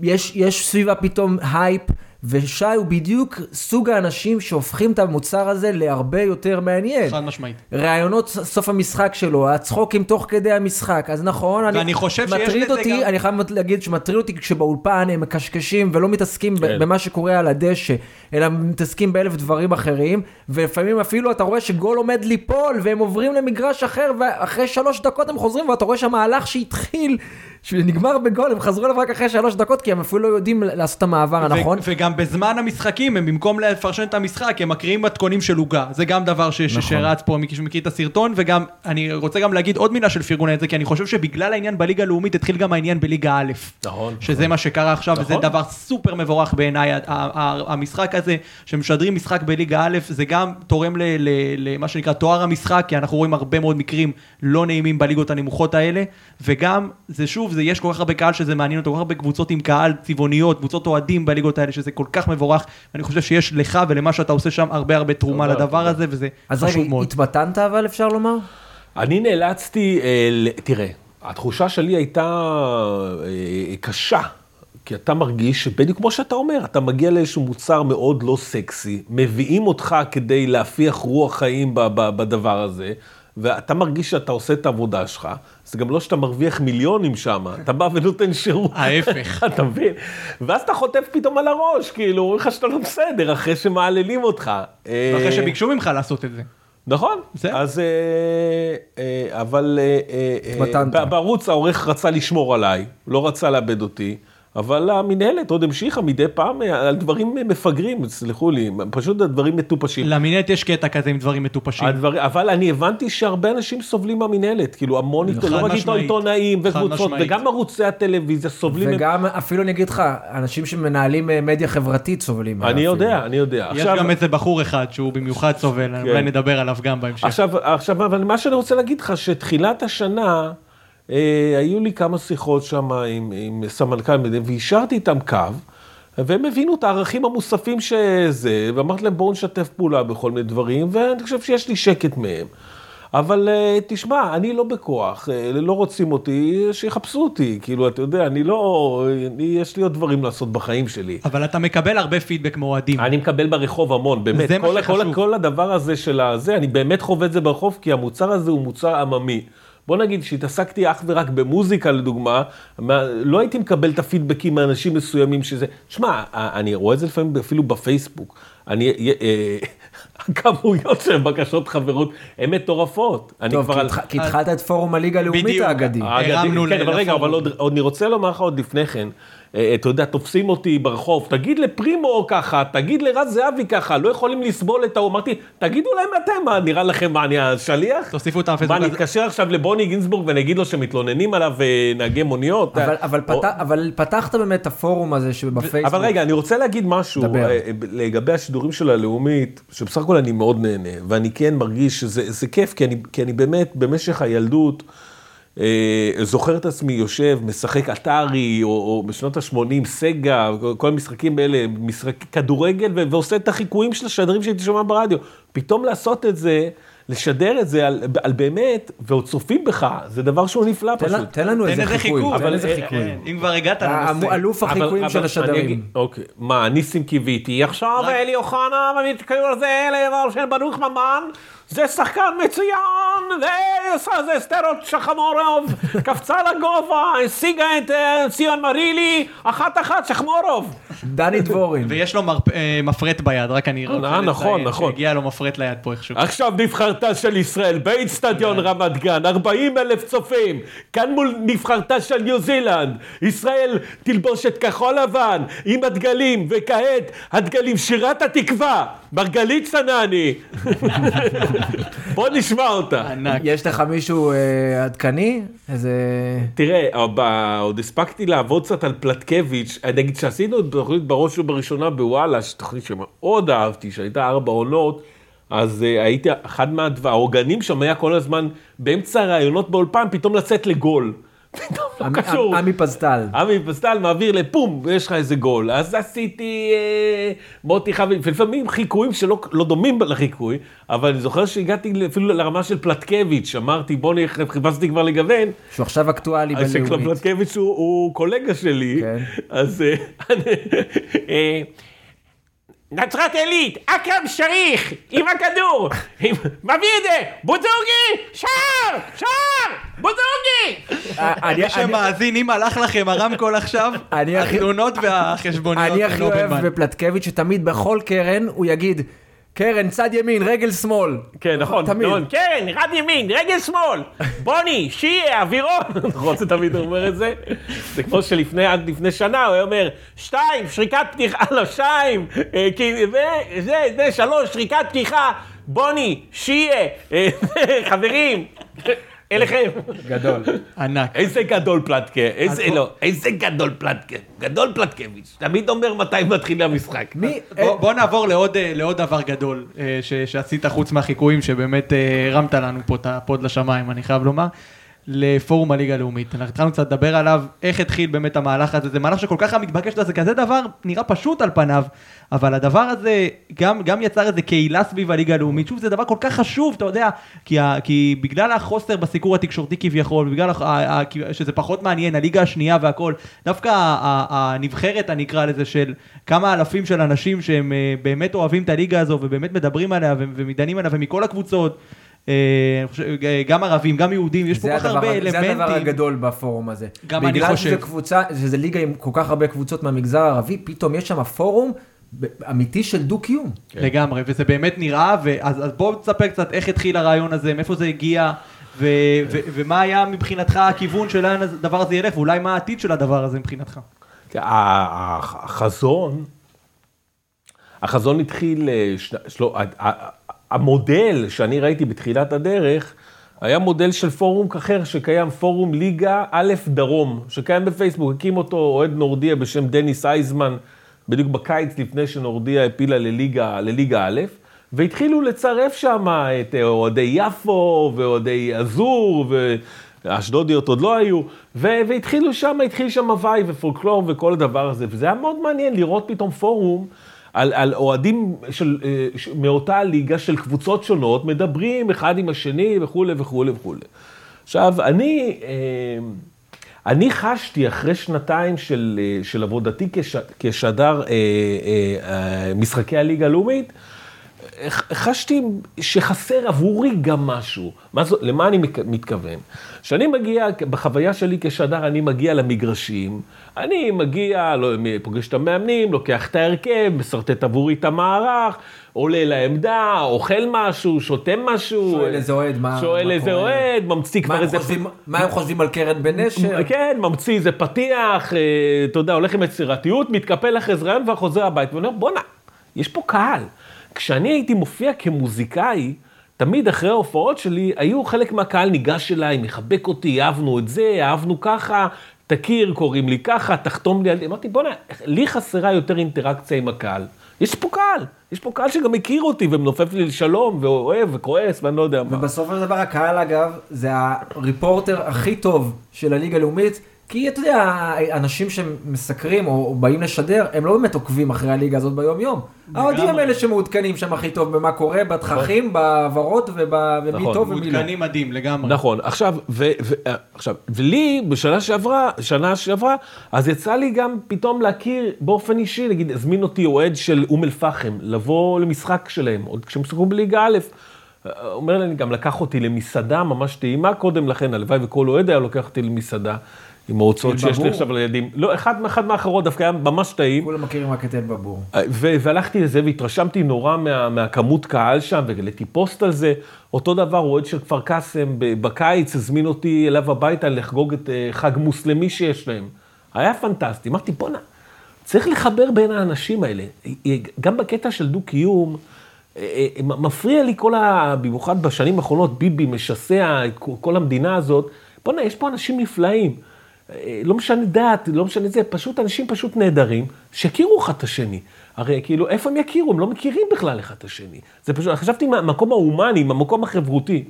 יש, יש סביבה פתאום הייפ, ושי הוא בדיוק סוג האנשים שהופכים את המוצר הזה להרבה יותר מעניין. חד משמעית. ראיונות סוף המשחק שלו, הצחוקים תוך כדי המשחק, אז נכון, ואני חושב שיש מטריד לזה אותי, גם- אני חייב להגיד שמטריד אותי כשבאולפן הם מקשקשים ולא מתעסקים כן. במה שקורה על הדשא, אלא מתעסקים באלף דברים אחרים, ולפעמים אפילו אתה רואה שגול עומד ליפול, והם עוברים למגרש אחר, ואחרי שלוש דקות הם חוזרים, ואתה רואה שהמהלך שהתחיל, שנגמר בגול, הם חזרו אליו רק אחרי שלוש דקות, כי הם אפילו לא יודעים לעשות את המעבר הנכון. וגם בזמן המשחקים, הם במקום לפרשן את המשחק, הם מקריאים מתכונים של עוגה. זה גם דבר ש- נכון. שרץ פה, מי שמכיר את הסרטון, וגם, אני רוצה גם להגיד עוד מילה של פרגון את זה, כי אני חושב שבגלל העניין בליגה הלאומית, התחיל גם העניין בליגה א'. נכון. שזה מה שקרה עכשיו, וזה נכון. דבר סופר מבורך בעיניי, המשחק הזה, שמשדרים משחק בליגה א', זה גם תורם ל- ל- למה שנקרא תואר המשחק, כי אנחנו רואים הרבה מאוד מקרים לא נעימים בליגות הנמוכות האלה, וגם, זה שוב, זה, יש כל כך הרבה קהל שזה מעניין אותו, כל כך הרבה קבוצות עם קהל צבעוניות, קבוצות אוהדים בליגות האלה, שזה כל כך מבורך, ואני חושב שיש לך ולמה שאתה עושה שם הרבה הרבה תרומה תודה, לדבר תודה. הזה, וזה אז חשוב רגע, מאוד. התמתנת אבל אפשר לומר? אני נאלצתי, אה, ל- תראה, התחושה שלי הייתה אה, קשה, כי אתה מרגיש, בדיוק כמו שאתה אומר, אתה מגיע לאיזשהו מוצר מאוד לא סקסי, מביאים אותך כדי להפיח רוח חיים ב- ב- בדבר הזה, ואתה מרגיש שאתה עושה את העבודה שלך, זה גם לא שאתה מרוויח מיליונים שם, אתה בא ונותן שירות. ההפך. אתה מבין? ואז אתה חוטף פתאום על הראש, כאילו, אומרים לך שאתה לא בסדר, אחרי שמעללים אותך. ואחרי אה, שביקשו ממך לעשות את זה. נכון, בסדר. אז... אה, אה, אבל אה, אה, אה, בערוץ העורך רצה לשמור עליי, לא רצה לאבד אותי, אבל המינהלת עוד המשיכה מדי פעם אה, על דברים מפגרים, סלחו לי, פשוט הדברים מטופשים. למינט יש קטע כזה עם דברים מטופשים. הדבר, אבל אני הבנתי שהרבה אנשים סובלים מהמינהלת, כאילו המון, לא רק. עיתונאים וקבוצות. וגם ערוצי הטלוויזיה סובלים. וגם אפילו אני אגיד לך, אנשים שמנהלים אה, מדיה חברתית סובלים. אני אפילו. יודע, אני יודע. יש גם איזה בחור אחד שהוא במיוחד סובל, אולי נדבר עליו גם בהמשך. עכשיו, עכשיו, אבל מה שאני רוצה להגיד לך, שתחילת השנה, היו לי כמה שיחות שם עם, עם סמנכ"ל מדינה, והשארתי איתם קו, והם הבינו את הערכים המוספים שזה, ואמרתי להם בואו נשתף פעולה בכל מיני דברים, ואני חושב שיש לי שקט מהם. אבל אה, תשמע, אני לא בכוח, אה, לא רוצים אותי, שיחפשו אותי, כאילו, אתה יודע, אני לא, אני, יש לי עוד דברים לעשות בחיים שלי. אבל אתה מקבל הרבה פידבק מאוהדים. אני מקבל ברחוב המון, באמת. זה מה כל, שחשוב. כל, כל הדבר הזה של הזה, אני באמת חווה את זה ברחוב, כי המוצר הזה הוא מוצר עממי. בוא נגיד שהתעסקתי אך ורק במוזיקה לדוגמה, מה, לא הייתי מקבל את הפידבקים מאנשים מסוימים שזה... תשמע, אני רואה את זה לפעמים אפילו בפייסבוק. אני... הכמויות של בקשות חברות הן מטורפות. טוב, כבר כי התחלת את פורום הליגה הלאומית. האגדי. הרמנו כן, אבל רגע, לפורום. אבל עוד, אני רוצה לומר לך עוד לפני כן, אתה יודע, תופסים אותי ברחוב, תגיד לפרימו ככה, תגיד לרז זהבי ככה, לא יכולים לסבול את ההוא, אמרתי, תגידו להם אתם, מה, נראה לכם מה, אני השליח? תוסיפו אותם מה, בפייסבוק. אני אז- אתקשר עכשיו לבוני גינזבורג ונגיד לו שמתלוננים עליו אה, נהגי מוניות? אבל, אה, אבל, או- פת... אבל פתחת באמת את הפורום הזה שבפייסבוק. אבל רגע, אני רוצה להגיד משהו דבר. אה, לגבי השידורים של הלאומית, שבסך הכל אני מאוד נהנה, ואני כן מרגיש שזה זה כיף, כי אני, כי אני באמת, במשך הילדות, אה, זוכר את עצמי יושב, משחק אתרי, או, או בשנות ה-80, סגה, כל המשחקים האלה, משחק כדורגל, ו- ועושה את החיקויים של השדרים שהייתי שומע ברדיו. פתאום לעשות את זה, לשדר את זה על, על באמת, ועוד צופים בך, זה דבר שהוא נפלא תן, פשוט. תן לנו תן איזה חיקוי. חיקוי. תן איזה אה, חיקוי. כן, אם כבר הגעת לנושא. אלוף החיקויים אבל- של אבל השדרים. אני אוקיי. מה, ניסים קיוויתי, עכשיו אלי אוחנה, ומתקרב לזה של ברוך ממן, זה שחקן מצוין, וזה סטרות שחמורוב, קפצה לגובה, השיגה את אה, ציון מרילי, אחת אחת שחמורוב. דני דבורין. ויש לו אה, מפרט ביד, רק אני רוצה אה, נכון, לציין נכון. שהגיע לו מפרט ליד פה איכשהו. עכשיו נבחרתה של ישראל באיצטדיון רמת גן, 40 אלף צופים, כאן מול נבחרתה של ניו זילנד, ישראל תלבוש את כחול לבן עם הדגלים, וכעת הדגלים שירת התקווה, מרגלית צנני. בוא נשמע אותה. ענק. יש לך מישהו אה, עדכני? איזה... תראה, ב- עוד הספקתי לעבוד קצת על פלטקביץ', נגיד שעשינו את תוכנית בראש ובראשונה בוואלה, שתוכנית שמאוד אהבתי, שהייתה ארבע עונות, אז uh, הייתי, אחד מהעוגנים שם היה כל הזמן, באמצע הראיונות באולפן, פתאום לצאת לגול. פתאום לא קשור. עמי פזטל. עמי פסטל מעביר לפום, ויש לך איזה גול. אז עשיתי אה, מוטי חביב, ולפעמים חיקויים שלא לא דומים לחיקוי, אבל אני זוכר שהגעתי אפילו לרמה של פלטקביץ', אמרתי בוא נלך, חיפשתי כבר לגוון, שהוא עכשיו אקטואלי בלאומית. פלטקביץ' הוא, הוא קולגה שלי, כן. אז אה, אה, נצרת עילית, אכרם שריך, עם הכדור, מביא את זה, בוזוגי, שער, שער, בוזוגי. אה, אני- מי שמאזין, אם הלך לכם הרמקול עכשיו, התלונות והחשבוניות. אני הכי. אוהב בפלטקביץ' שתמיד בכל קרן הוא יגיד, קרן צד ימין, רגל שמאל. כן, נכון, תמיד. נכון, כן, רד ימין, רגל שמאל, בוני, שיהיה, אווירון. נכון, זה תמיד אומר את זה? זה כמו שלפני עד לפני שנה הוא היה אומר, שתיים, שריקת פתיחה, לא, שתיים, אה, זה, זה, שלוש, שריקת פתיחה, בוני, שיהיה, אה, חברים, אליכם. גדול. ענק. איזה גדול פלטקה, איזה, לא, איזה גדול פלטקה, גדול פלטקביץ', תמיד אומר מתי מתחיל המשחק. מי? בוא, נעבור לעוד, אה, דבר גדול אה, ש, שעשית חוץ מהחיקויים, שבאמת אה, הרמת לנו פה את הפוד לשמיים, אני חייב לומר, לפורום הליגה הלאומית. אנחנו התחלנו קצת לדבר עליו, איך התחיל באמת המהלך הזה, זה מהלך שכל כך היה מתבקש, זה כזה דבר נראה פשוט על פניו, אבל הדבר הזה גם, גם יצר איזה קהילה סביב הליגה הלאומית, שוב זה דבר כל כך חשוב, אתה יודע, כי, ה, כי בגלל החוסר בסיקור התקשורתי כביכול, בגלל ה, ה, ה, שזה פחות מעניין, הליגה השנייה והכל, דווקא ה- ה- הנבחרת, אני אקרא לזה, של כמה אלפים של אנשים שהם אה, באמת אוהבים את הליגה הזו ובאמת מדברים עליה ו- ומתדיינים עליה ומכל הקבוצות, אה, אה, גם ערבים, גם יהודים, יש פה כל כך הרבה זה הדבר אלמנטים. הגדול בפורום הזה. גם אני בגלל חושב. שזו קבוצה, שזו ליגה עם כל כך הרבה קבוצות מהמגזר הערבי, פתאום יש שם פורום אמיתי של דו-קיום. כן. לגמרי, וזה באמת נראה, ואז אז בואו תספר קצת איך התחיל הרעיון הזה, מאיפה זה הגיע, ו, ו, ומה היה מבחינתך הכיוון של לאן הדבר הזה ילך, ואולי מה העתיד של הדבר הזה מבחינתך. החזון, החזון התחיל, אה, המודל שאני ראיתי בתחילת הדרך, היה מודל של פורום אחר שקיים, פורום ליגה א' דרום, שקיים בפייסבוק, הקים אותו אוהד נורדיה בשם דניס אייזמן, בדיוק בקיץ לפני שנורדיה הפילה לליגה, לליגה א', והתחילו לצרף שם את אוהדי יפו ואוהדי אזור, ואשדודיות עוד לא היו, ו- והתחילו שם, התחיל שם הוואי ופולקלור וכל הדבר הזה, וזה היה מאוד מעניין לראות פתאום פורום. על, על אוהדים של, אה, ש- מאותה ליגה של קבוצות שונות, מדברים אחד עם השני וכולי וכולי וכולי. עכשיו, אני, אה, אני חשתי אחרי שנתיים של, אה, של עבודתי כש, כשדר משחקי הליגה הלאומית, חשתי שחסר עבורי גם משהו. מה זו, למה אני מתכוון? כשאני מגיע, בחוויה שלי כשדר, אני מגיע למגרשים, אני מגיע, לא, פוגש את המאמנים, לוקח את ההרכב, משרטט עבורי את המערך, עולה לעמדה, אוכל משהו, שותה משהו. שואל איזה אוהד, מה- שואל איזה? אוהד, ממציא כבר איזה... חושבים- מה הם חושבים על קרן בן נשר? כן, ממציא איזה פתיח, אה, אתה יודע, הולך עם יצירתיות, מתקפל אחרי איזה רעיון וחוזר הביתה, ואומר, בואנה, יש פה קהל. כשאני הייתי מופיע כמוזיקאי, תמיד אחרי ההופעות שלי, היו חלק מהקהל ניגש אליי, מחבק אותי, אהבנו את זה, אהבנו ככה, תכיר, קוראים לי ככה, תחתום לי על. אמרתי, בואנה, לי חסרה יותר אינטראקציה עם הקהל. יש פה קהל, יש פה קהל שגם מכיר אותי ומנופף לי לשלום, ואוהב וכועס, ואני לא יודע מה. ובסופו של דבר הקהל אגב, זה הריפורטר הכי טוב של הליגה הלאומית, כי אתה יודע, אנשים שמסקרים או, באים לשדר, הם לא באמת עוקבים אחרי הליגה הזאת ביום יום. האוהדים הם אלה שמעודכנים שם הכי טוב במה קורה, בתככים, בהעברות וב- ומי נכון. טוב ומי לא. מעודכנים מדהים לגמרי. נכון, עכשיו, ו, עכשיו, ולי בשנה שעברה, שנה שעברה, אז יצא לי גם פתאום להכיר באופן אישי, נגיד, הזמין אותי אוהד של אום אל-פחם, לבוא למשחק שלהם, עוד כשהם שיחקו בליגה א', אומר לי, גם לקח אותי למסעדה ממש טעימה קודם לכן, הלוואי וכל אוהד היה לוקח אותי למסעדה, עם ההוצאות שיש לי? עכשיו על הילדים. לא, אחד, אחד מהאחרות דווקא היה ממש טעים. כולם מכירים רק את אל בבור. ו- והלכתי לזה והתרשמתי נורא מה, מהכמות קהל שם, והעליתי פוסט על זה. אותו דבר, אוהד של כפר קאסם בקיץ הזמין אותי אליו הביתה לחגוג את אה, חג מוסלמי שיש להם. היה פנטסטי. אמרתי, בואנה, צריך לחבר בין האנשים האלה. אה, גם בקטע של דו-קיום, אה, אה, מפריע לי כל ה... במיוחד בשנים האחרונות, ביבי משסע את כל המדינה הזאת. בואנה, יש פה אנשים נפלאים. אה, לא משנה דת, לא משנה זה, פשוט אנשים פשוט נהדרים, שיכירו אחד את השני. הרי כאילו, איפה הם יכירו? הם לא מכירים בכלל אחד את השני. זה פשוט, חשבתי מהמקום ההומני, מהמקום החברותי.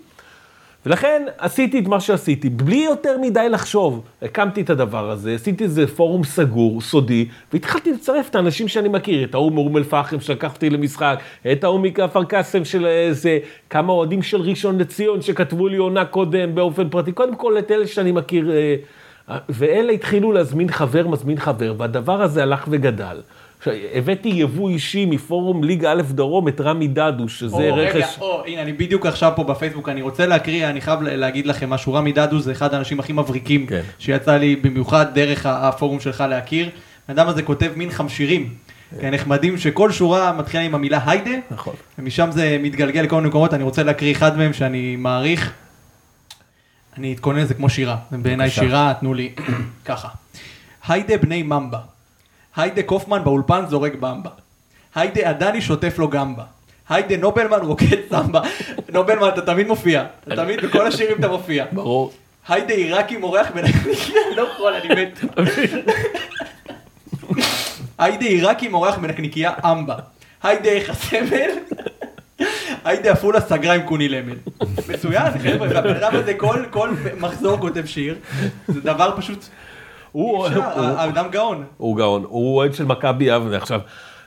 ולכן עשיתי את מה שעשיתי, בלי יותר מדי לחשוב. הקמתי את הדבר הזה, עשיתי איזה פורום סגור, סודי, והתחלתי לצרף את האנשים שאני מכיר, את ההוא מאום אל-פחם שלקח אותי למשחק, את ההוא מכפר קאסם של איזה, כמה אוהדים של ראשון לציון שכתבו לי עונה קודם באופן פרטי, קודם כל את אלה שאני מכיר, אה, ואלה התחילו להזמין חבר, מזמין חבר, והדבר הזה הלך וגדל. עכשיו, הבאתי יבוא אישי מפורום ליגה א' דרום, את רמי דדו, שזה או, רכש... רגע, או, הנה, אני בדיוק עכשיו פה בפייסבוק, אני רוצה להקריא, אני חייב להגיד לכם משהו, רמי דדו זה אחד האנשים הכי מבריקים, כן. שיצא לי במיוחד דרך הפורום שלך להכיר. האדם הזה כותב מין חמשירים, כן, נחמדים, שכל שורה מתחילה עם המילה היידה, נכון. ומשם זה מתגלגל לכל מיני מקומות, אני רוצה להקריא אחד מהם שאני מעריך. אני אתכונן לזה כמו שירה, בעיניי. שירה, תנו לי ככה. היידה בני ממבה, היידה קופמן באולפן זורק במבה, היידה עדני שוטף לו גמבה, היידה נובלמן רוקד סמבה, נובלמן אתה תמיד מופיע, אתה תמיד בכל השירים אתה מופיע, ברור. היידה עיראקי מורח בנקניקיה, לא יכול, אני מת. היידה עיראקי מורח בנקניקייה אמבה. היידה איך הסמל. היידה עפולה סגרה עם קוני למל. מצוין, חבר'ה, והבן אדם הזה כל, מחזור כותב שיר. זה דבר פשוט... הוא, האדם גאון. הוא גאון, הוא אוהד של מכבי יבנה. עכשיו,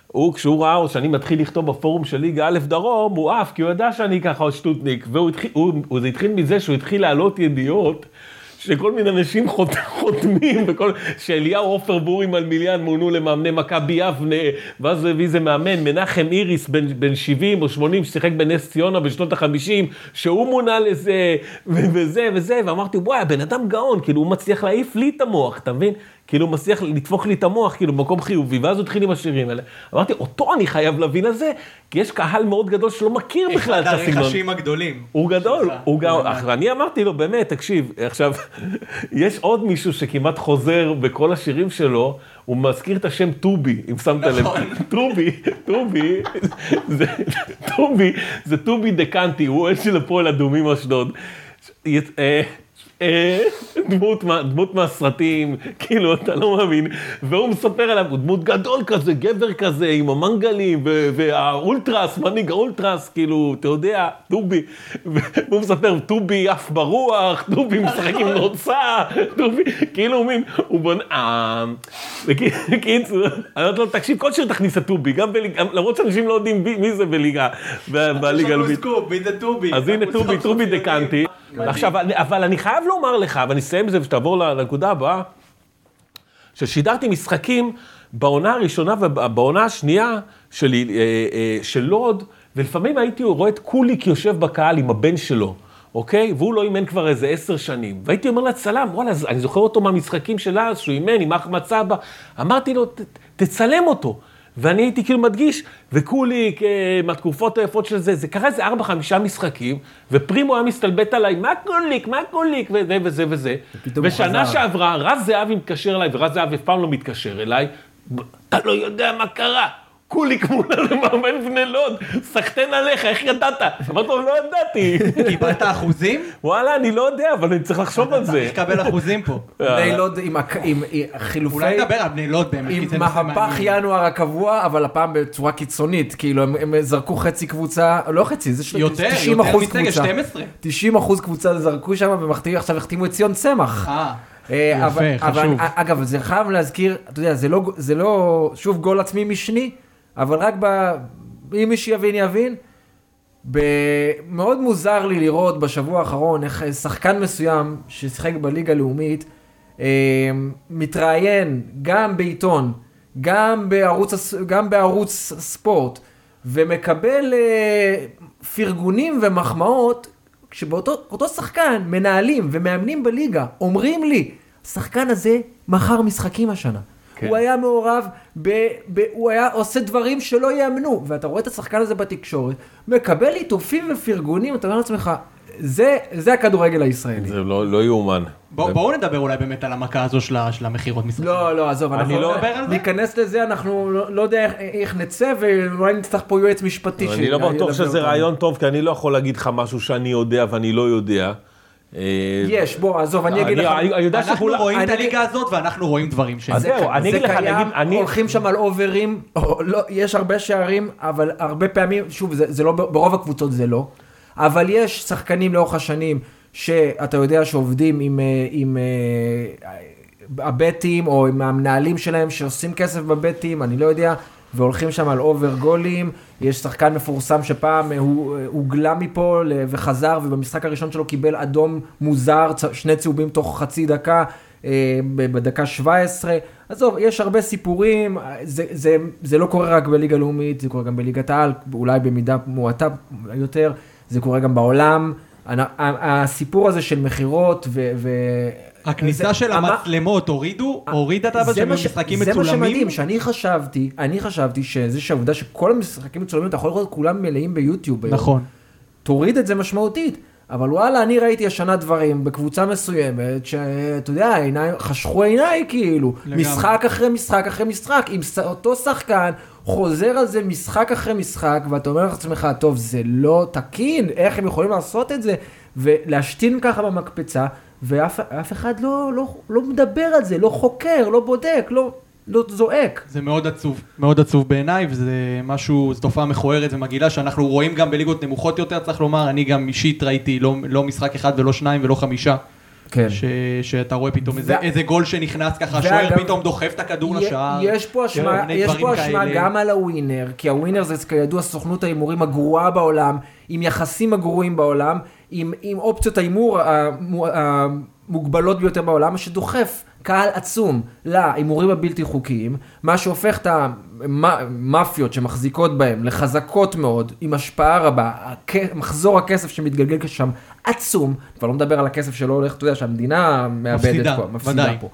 הוא, כשהוא ראה שאני מתחיל לכתוב בפורום של ליגה א' דרום, הוא עף, כי הוא ידע שאני ככה שטוטניק, והוא התחיל, הוא, הוא, זה התחיל מזה שהוא התחיל להעלות ידיעות. שכל מיני אנשים חות, חותמים, וכל, שאליהו עופר בורי מלמיליאן מונו למאמני מכבי יבנה, ואז הביא איזה מאמן, מנחם איריס, בן, בן 70 או 80, ששיחק בנס ציונה בשנות ה-50, שהוא מונה לזה, וזה וזה, ואמרתי, וואי, הבן אדם גאון, כאילו הוא מצליח להעיף לי את המוח, אתה מבין? כאילו מצליח לדפוק לי את המוח, כאילו במקום חיובי, ואז הוא התחיל עם השירים האלה. אמרתי, אותו אני חייב להבין על זה, כי יש קהל מאוד גדול שלא מכיר בכלל את אחד הסגנון. הרכשים הגדולים. הוא גדול. הוא גם. ואני אמרתי לו, באמת, תקשיב, עכשיו, יש עוד מישהו שכמעט חוזר בכל השירים שלו, הוא מזכיר את השם טובי, אם שמת לב. נכון. טובי, טובי, זה, טובי, זה טובי דקנטי, הוא אוהד של הפועל אדומים אשדוד. אה, אה, דמות, דמות מהסרטים, כאילו, אתה לא מאמין, והוא מספר עליו, הוא דמות גדול כזה, גבר כזה, עם המנגלים, והאולטרס, מנהיג האולטרס, כאילו, אתה יודע, טובי, והוא מספר, טובי עף ברוח, טובי משחק עם נוצה, טובי, כאילו, מין, הוא בונה, אה, בקיצור, אני אומרת לו, תקשיב, כל שיר תכניס את טובי, גם בליגה, למרות שאנשים לא יודעים מי- זה בליגה, בליגה הלאומית. אז הנה טובי, טובי דקנטי. עכשיו, אבל אני חייב לומר לך, ואני אסיים בזה ושתעבור לנקודה הבאה, ששידרתי משחקים בעונה הראשונה ובעונה השנייה של, אה, אה, של לוד, ולפעמים הייתי רואה את קוליק יושב בקהל עם הבן שלו, אוקיי? והוא לא אימן כבר איזה עשר שנים. והייתי אומר לצלם, וואלה, אני זוכר אותו מהמשחקים של אז, שהוא אימן עם אחמד סבא. אמרתי לו, "ת- תצלם אותו. ואני הייתי כאילו מדגיש, וקוליק, מהתקופות היפות של זה, זה קרה איזה ארבע, חמישה משחקים, ופרימו היה מסתלבט עליי, מה קוליק, מה קוליק, וזה וזה וזה. ושנה. שעברה, רז זהבי מתקשר אליי, ורז זהבי אף פעם לא מתקשר אליי, אתה לא יודע מה קרה. קוליק מונה למאמן בני לוד, סחטיין עליך, איך ידעת? אמרתי לו, לא ידעתי. קיבלת אחוזים? וואלה, אני לא יודע, אבל אני צריך לחשוב על זה. צריך לקבל אחוזים פה. בני לוד עם חילופי... אולי נדבר על בני לוד באמת, כי עם זה נושא מהפך. ינואר הקבוע, אבל הפעם בצורה קיצונית, כאילו הם, זרקו חצי קבוצה, לא חצי, זה של- יותר, 90 יותר אחוז קבוצה. 12. 90 אחוז קבוצה זרקו שם, ומחתימים, עכשיו החתימו את ציון צמח. אה, אה, יפה, חשוב. אגב, זה חייב להזכיר, אתה יודע, זה לא, זה לא, שוב, גול עצמי משני, אבל רק ב... אם מי שיבין יבין. ב... מאוד מוזר לי לראות בשבוע האחרון איך שחקן מסוים ששיחק בליגה הלאומית אה, מתראיין גם בעיתון, גם בערוץ, גם בערוץ ספורט, ומקבל אה, פרגונים ומחמאות, כשבאותו אותו שחקן, מנהלים ומאמנים בליגה אומרים לי, השחקן הזה מכר משחקים השנה. כן. הוא היה מעורב, ב, ב, הוא היה עושה דברים שלא ייאמנו, ואתה רואה את השחקן הזה בתקשורת, מקבל ליטופים ופרגונים, אתה אומר לעצמך, זה, זה הכדורגל הישראלי. זה לא לא יאומן. בוא- בואו נדבר אולי באמת על המכה הזו של של המכירות משחקים. לא, לא, עזוב, אני אנחנו לא- נדבר על זה? ניכנס לזה, אנחנו לא, לא יודע איך, איך נצא, ואולי נצטרך פה יועץ משפטי. אני לא בטוח שזה. רעיון טוב, כי אני לא יכול להגיד לך משהו שאני יודע ואני לא יודע. אה, יש, בוא, עזוב, אני אגיד אני- לך. אני יודע אנחנו שכולם... רואים את אני- הליגה הזאת ואנחנו רואים דברים ש... אז זהו, אני זה אגיד לך, אני קיים. הולכים שם על אוברים, או, לא, יש הרבה שערים, אבל הרבה פעמים, שוב, זה, זה לא, ברוב הקבוצות זה לא, אבל יש שחקנים לאורך השנים, שאתה יודע שעובדים עם, אה, עם אה, הבטים, או עם המנהלים שלהם שעושים כסף בבטים, אני לא יודע, והולכים שם על אובר גולים, יש שחקן מפורסם שפעם אה, הוא אה, הוגלה מפה וחזר, ובמשחק הראשון שלו קיבל אדום מוזר, שני צהובים תוך חצי דקה. אה, בדקה 17. עזוב, יש הרבה סיפורים, זה, זה, זה לא קורה רק בליגה הלאומית, זה קורה גם בליגת העל, אולי במידה מועטה יותר, זה קורה גם בעולם. הסיפור הזה של מכירות הכניסה זה- של המה- המצלמות הורידו, הורידה את אבל זה מה ש- משחקים זה מה מצולמים. שמדהים, שאני חשבתי, אני חשבתי שזה שהעובדה שכל המשחקים מצולמים, אתה יכול לראות כולם מלאים ביוטיוב. נכון. תוריד את זה משמעותית. אבל וואלה, אני ראיתי השנה דברים בקבוצה מסוימת, שאתה יודע, עיניי, חשכו עיניי כאילו. לגמרי. משחק אחרי משחק אחרי משחק, עם ש- אותו שחקן חוזר על זה משחק אחרי משחק, ואתה אומר לעצמך, טוב, זה לא תקין, איך הם יכולים לעשות את זה? ולהשתין ככה במקפצה, ואף אף אחד לא, לא, לא מדבר על זה, לא חוקר, לא בודק, לא, לא זועק. זה מאוד עצוב, מאוד עצוב בעיניי, וזה משהו, זו תופעה מכוערת ומגעילה שאנחנו רואים גם בליגות נמוכות יותר, צריך לומר, אני גם אישית ראיתי לא, לא משחק אחד ולא שניים ולא חמישה, כן. ש, שאתה רואה פתאום איזה, וה- איזה גול שנכנס ככה, ואגב, השוער פתאום דוחף את הכדור לשער. יש פה אשמה, מיני יש פה אשמה. גם על הווינר, כי הווינר זה כידוע סוכנות ההימורים הגרועה בעולם, עם יחסים הגרועים בעולם, עם, עם אופציות ההימור המו- המוגבלות ביותר בעולם, מה שדוחף קהל עצום להימורים הבלתי חוקיים, מה שהופך את המאפיות שמחזיקות בהם לחזקות מאוד, עם השפעה רבה, הכ- מחזור הכסף שמתגלגל שם עצום, כבר לא מדבר על הכסף שלא הולך, אתה יודע, שהמדינה מאבדת מפסידה, פה, מפסידה ודאי. פה.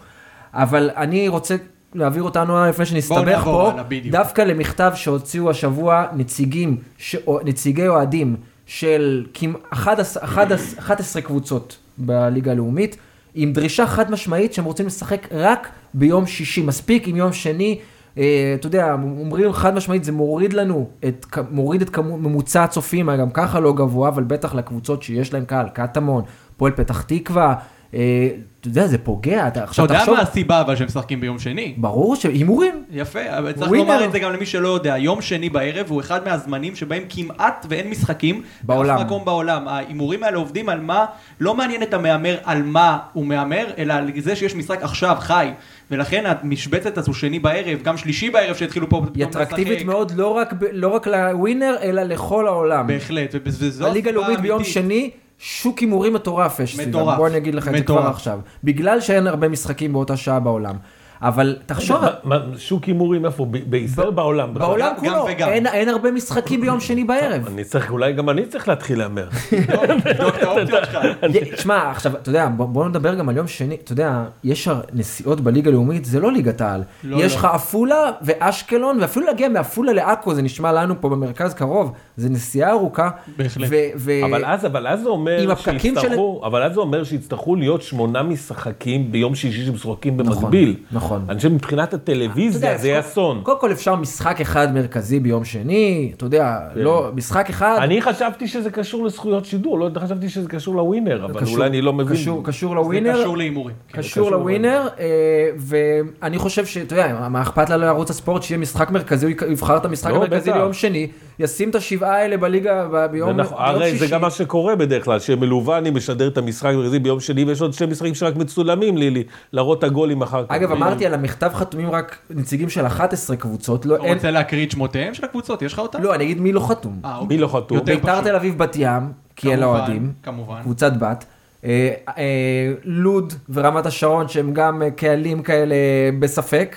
אבל אני רוצה להעביר אותנו, לפני שנסתבך פה. דווקא למכתב שהוציאו השבוע נציגים, ש... נציגי אוהדים של כמעט 11, 11, 11 קבוצות בליגה הלאומית, עם דרישה חד משמעית שהם רוצים לשחק רק ביום שישי. מספיק עם יום שני, אה, אתה יודע, אומרים חד משמעית, זה מוריד לנו, את, מוריד את כמו, ממוצע הצופים, גם ככה לא גבוה, אבל בטח לקבוצות שיש להם קהל, קטמון, פועל פתח תקווה, אתה יודע, זה פוגע, אתה אתה עכשיו יודע תחשוב, מה הסיבה אבל שהם משחקים ביום שני? ברור שהימורים. יפה, אבל צריך. לומר את זה גם למי שלא יודע, יום שני בערב הוא אחד מהזמנים שבהם כמעט ואין משחקים בעולם. באף מקום בעולם. ההימורים האלה עובדים על מה, לא מעניין את המהמר על מה הוא מהמר, אלא על זה שיש משחק עכשיו, חי. ולכן המשבצת הזו שני בערב, גם שלישי בערב שהתחילו פה היא פתאום אטרקטיבית לשחק. מאוד לא רק, לא רק לווינר, אלא לכל העולם. בהחלט, וזו הליגה הסיבה הלאומית ביום האמיתית. שני, שוק הימורים מטורף יש. מטורף. בוא אני אגיד לך את זה. כבר עכשיו. בגלל שאין הרבה משחקים באותה שעה בעולם. אבל תחשוב, שוק הימורים איפה? בישראל או בעולם? בעולם כולו. אין- הרבה משחקים ביום שני בערב. אני צריך, אולי גם אני צריך להתחיל להמר. תבדוק את האופציות שלך. שמע, עכשיו, אתה יודע, בוא, נדבר גם על יום שני, אתה יודע, יש נסיעות בליגה הלאומית, זה לא ליגת העל. לא, יש לא. לך עפולה ואשקלון, ואפילו להגיע מעפולה לעכו, זה נשמע לנו פה במרכז קרוב, זה נסיעה ארוכה. בהחלט. אבל אז, אבל אז זה אומר שיצטרכו, אבל אז זה אומר שיצטרכו להיות שמונה משחקים ביום שישי שמשחקים נכון, במקביל. נכון. אני חושב מבחינת הטלוויזיה זה יהיה אסון. קודם כל אפשר משחק אחד מרכזי ביום שני, אתה יודע, לא, משחק אחד. אני חשבתי שזה קשור לזכויות שידור, לא חשבתי שזה קשור לווינר, אבל קשור- אולי אני לא מבין. קשור, קשור זה לווינר, קשור להימורים. כן. קשור לווינר, אה, ואני חושב שאתה יודע, מה אכפת לה לערוץ הספורט שיהיה משחק מרכזי, הוא יבחר את המשחק לא, המרכזי בטח. ביום שני, ישים את השבעה האלה בליגה ביום זה נכון, ביום הרי זה שישי. גם מה שקורה בדרך כלל, שמלוובני משדר את המשחק המרכזי ביום שני, ויש עוד שני משחקים שרק מצולמים לי, לי להראות את הגולים אחר כך. אגב, אמרתי על המכתב חתומים רק נציגים של 11 קבוצות, לא, אתה אין, רוצה להקריא את שמותיהם של הקבוצות? יש לך אותם? לא, אני אגיד מי לא חתום. אה, מי אוקיי. לא חתום? יותר ביתר. תל אביב בת ים, כי אלה אוהדים, כמובן. קבוצת בת. אה, אה, לוד ורמת השרון שהם גם קהלים כאלה בספק.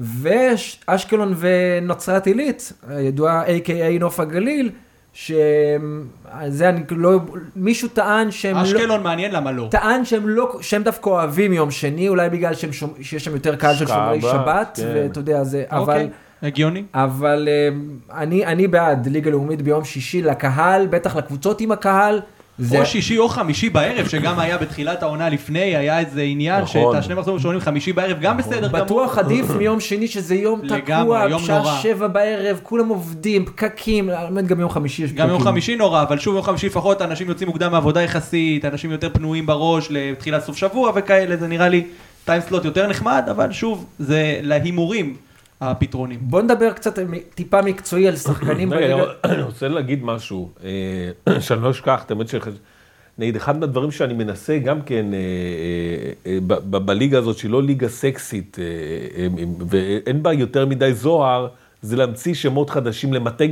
ואשקלון ונצרת עילית, הידועה A.K.A נוף הגליל, שזה אני לא, מישהו טען שהם לא, אשקלון מעניין למה לא. טען שהם לא, שהם דווקא אוהבים יום שני, אולי בגלל שהם שומ, שיש שם יותר קהל של שומרי שבת, כן. ואתה יודע, זה, אבל, אוקיי, הגיוני. אבל אה, אני, אני בעד ליגה לאומית ביום שישי לקהל, בטח לקבוצות עם הקהל. זה, או שישי או חמישי בערב, שגם היה בתחילת העונה לפני, היה איזה עניין נכון. שאת השני מחזורים הראשונים חמישי בערב, גם בסדר גמור. בטוח עדיף מיום שני שזה יום לגמרי, תקוע, יום בשעה נורא. שבע בערב, כולם עובדים, פקקים, באמת גם יום חמישי יש פקקים. גם יום חמישי נורא, אבל שוב יום חמישי לפחות אנשים יוצאים מוקדם מעבודה יחסית, אנשים יותר פנויים בראש לתחילת סוף שבוע וכאלה, זה נראה לי טיימסלוט יותר נחמד, אבל שוב, זה להימורים הפתרונים. בוא נדבר קצת טיפה מקצועי על שחקנים. אני רוצה להגיד משהו, שאני לא אשכח, האמת ש... נגיד, אחד מהדברים שאני מנסה גם כן, אה, אה, אה, בליגה הזאת, שהיא לא ליגה סקסית, ואין בה יותר מדי זוהר, זה להמציא שמות חדשים, למתג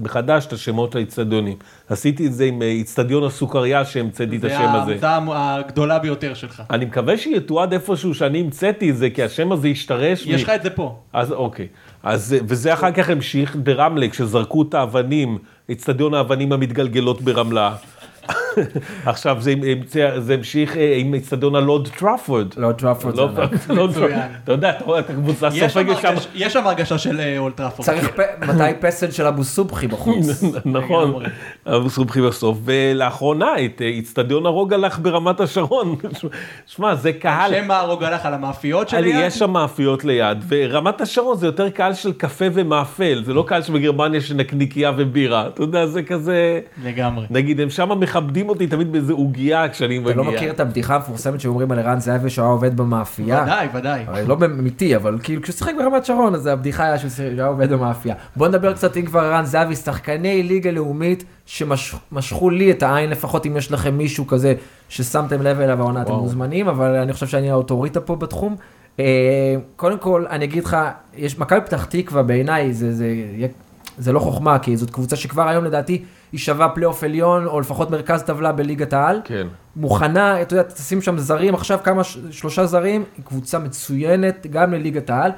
מחדש את השמות לאצטדיונים. עשיתי את זה עם אה, איצטדיון הסוכריה שהמצאתי את זה השם הזה. ההמצאה הגדולה ביותר שלך. אני מקווה שיתועד איפשהו שאני המצאתי את זה, כי השם הזה השתרש. יש לך את זה פה. אז אוקיי. אז, וזה אחר כך המשיך ברמלה, כשזרקו את האבנים, אצטדיון האבנים המתגלגלות ברמלה. עכשיו זה, המשיך אה, עם אצטדיון הלוד טראפורד. לא, טראפורד. אתה יודע, אתה רואה את הקבוצה סופגת שם. יש שם הרגשה של אה, אולטראפורד. צריך פ- מתי פסל של אבו סובחי בחוץ. נכון, לגמרי. אבל סובחי בסוף. ולאחרונה, את אה, אצטדיון הרוגלח ברמת השרון. שמע, זה קהל. שם הרוג הלך על המאפיות שליד? יש שם מאפיות ליד, ורמת השרון זה יותר קהל של קפה ומאפל, זה לא קהל שבגרמניה של נקניקייה ובירה, אתה יודע, זה כזה, לגמרי. נגיד, הם שם מכבדים אותי תמיד באיזה עוגייה כשאני מגיע. אתה לא מכיר את הבדיחה המפורסמת שאומרים על ערן זהבי שהוא היה עובד במאפייה? ודאי, ודאי. הרי לא אמיתי, אבל כאילו כשהוא שיחק ברמת שרון, אז הבדיחה היה שהוא היה עובד במאפייה. בוא נדבר קצת, אם כבר ערן זהבי, שחקני ליגה לאומית שמשכו לי את העין, לפחות אם יש לכם מישהו כזה ששמתם לב אליו העונה, אתם. מוזמנים, אבל אני חושב שאני האוטוריטה פה בתחום. אה, קודם כל, אני אגיד לך, יש מכבי פתח תקווה בעיניי, זה, זה, זה לא חוכמה, כי זאת קבוצה שכבר היום לדעתי היא שווה פלייאוף עליון, או לפחות מרכז טבלה בליגת העל. כן. מוכנה, אתה יודע, תשים שם זרים, עכשיו כמה, שלושה זרים, היא קבוצה מצוינת, גם לליגת העל.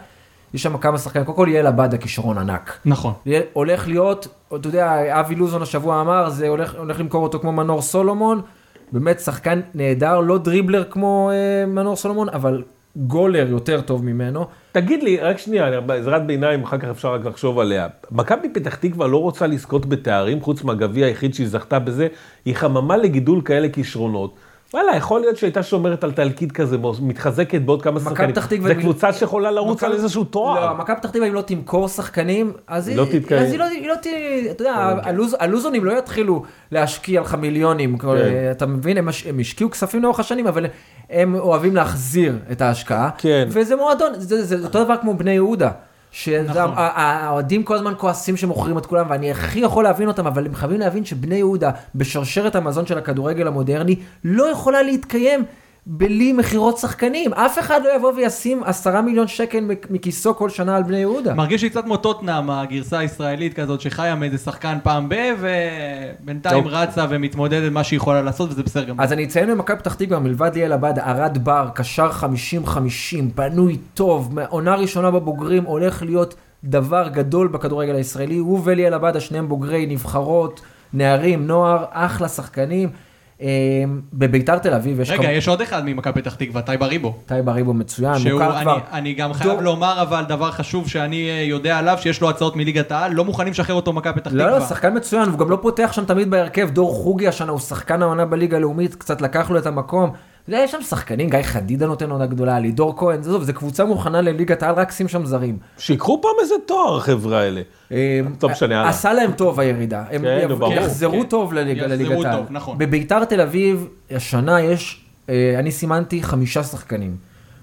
יש שם כמה שחקנים, קודם כל ליאל עבדה כישרון ענק. נכון. הולך להיות, אתה יודע, אבי לוזון השבוע אמר, זה הולך, הולך למכור אותו כמו מנור סולומון, באמת שחקן נהדר, לא דריבלר כמו אה, מנור סולומון, אבל גולר יותר טוב ממנו. תגיד לי, רק שנייה, בהערת ביניים, אחר כך אפשר רק לחשוב עליה. מכבי פתח תקווה לא רוצה לזכות בתארים, חוץ מהגביע היחיד שהיא זכתה בזה, היא חממה לגידול כאלה כישרונות. וואלה, יכול להיות שהייתה שומרת על תלקיד כזה, מתחזקת בעוד כמה שחקנים. זה קבוצה שיכולה לרוץ על איזשהו תואר. לא, מכבי פתח תקווה אם לא תמכור שחקנים, אז היא לא תתקיים. אז היא לא, לא ת... אתה יודע, הלוז, הלוזונים לא יתחילו להשקיע לך מיליונים, כן. אתה מבין, הם השקיעו כספים לאורך השנים, אבל הם אוהבים להחזיר את ההשקעה. כן. וזה מועדון, זה, זה אותו דבר כמו בני יהודה. נכון. שהאוהדים כל הזמן כועסים שמוכרים את כולם, ואני הכי יכול להבין אותם, אבל הם חייבים להבין שבני יהודה, בשרשרת המזון של הכדורגל המודרני, לא יכולה להתקיים בלי מכירות שחקנים. אף אחד לא יבוא וישים עשרה מיליון שקל מכיסו כל שנה על בני יהודה. מרגיש לי קצת כמו טוטנאם, הגרסה הישראלית כזאת, שחיה מאיזה שחקן פעם ב, ובינתיים. רצה ומתמודדת מה שהיא יכולה לעשות, וזה בסדר גמור. אז אני אציין במכבי פתח תקווה, מלבד ליאל עבד, ארד בר, קשר 50-50, בנוי טוב, עונה ראשונה בבוגרים, הולך להיות דבר גדול בכדורגל הישראלי. הוא וליאל עבדה, שניהם בוגרי נבחרות, נערים, נוער, אחלה שחקנים. אה, בביתר תל אביב יש רגע, יש עוד אחד ממכבי פתח תקווה, טייב אריבו. טייב אריבו מצוין, מוכר כבר. אני גם חייב לומר אבל דבר חשוב שאני אה, יודע עליו, שיש לו הצעות מליגת העל, לא מוכנים לשחרר אותו מכבי פתח לא, תקווה. לא, שחקן מצוין, הוא גם לא פותח שם תמיד בהרכב. דור חוגי השנה הוא שחקן העונה בליגה הלאומית, קצת לקח לו את המקום. יודע, יש שם שחקנים, גיא חדידה נותן עונה גדולה, לידור כהן, זה טוב, זו קבוצה מוכנה לליגת העל, רק שים שם זרים. שיקחו פעם איזה תואר, החבר'ה האלה. טוב, משנה, הלאה. עשה להם טוב הירידה. הם כן. יחזרו כן. טוב לליגת העל. טוב, נכון. בביתר תל אביב, השנה יש, אה, אני סימנתי חמישה שחקנים.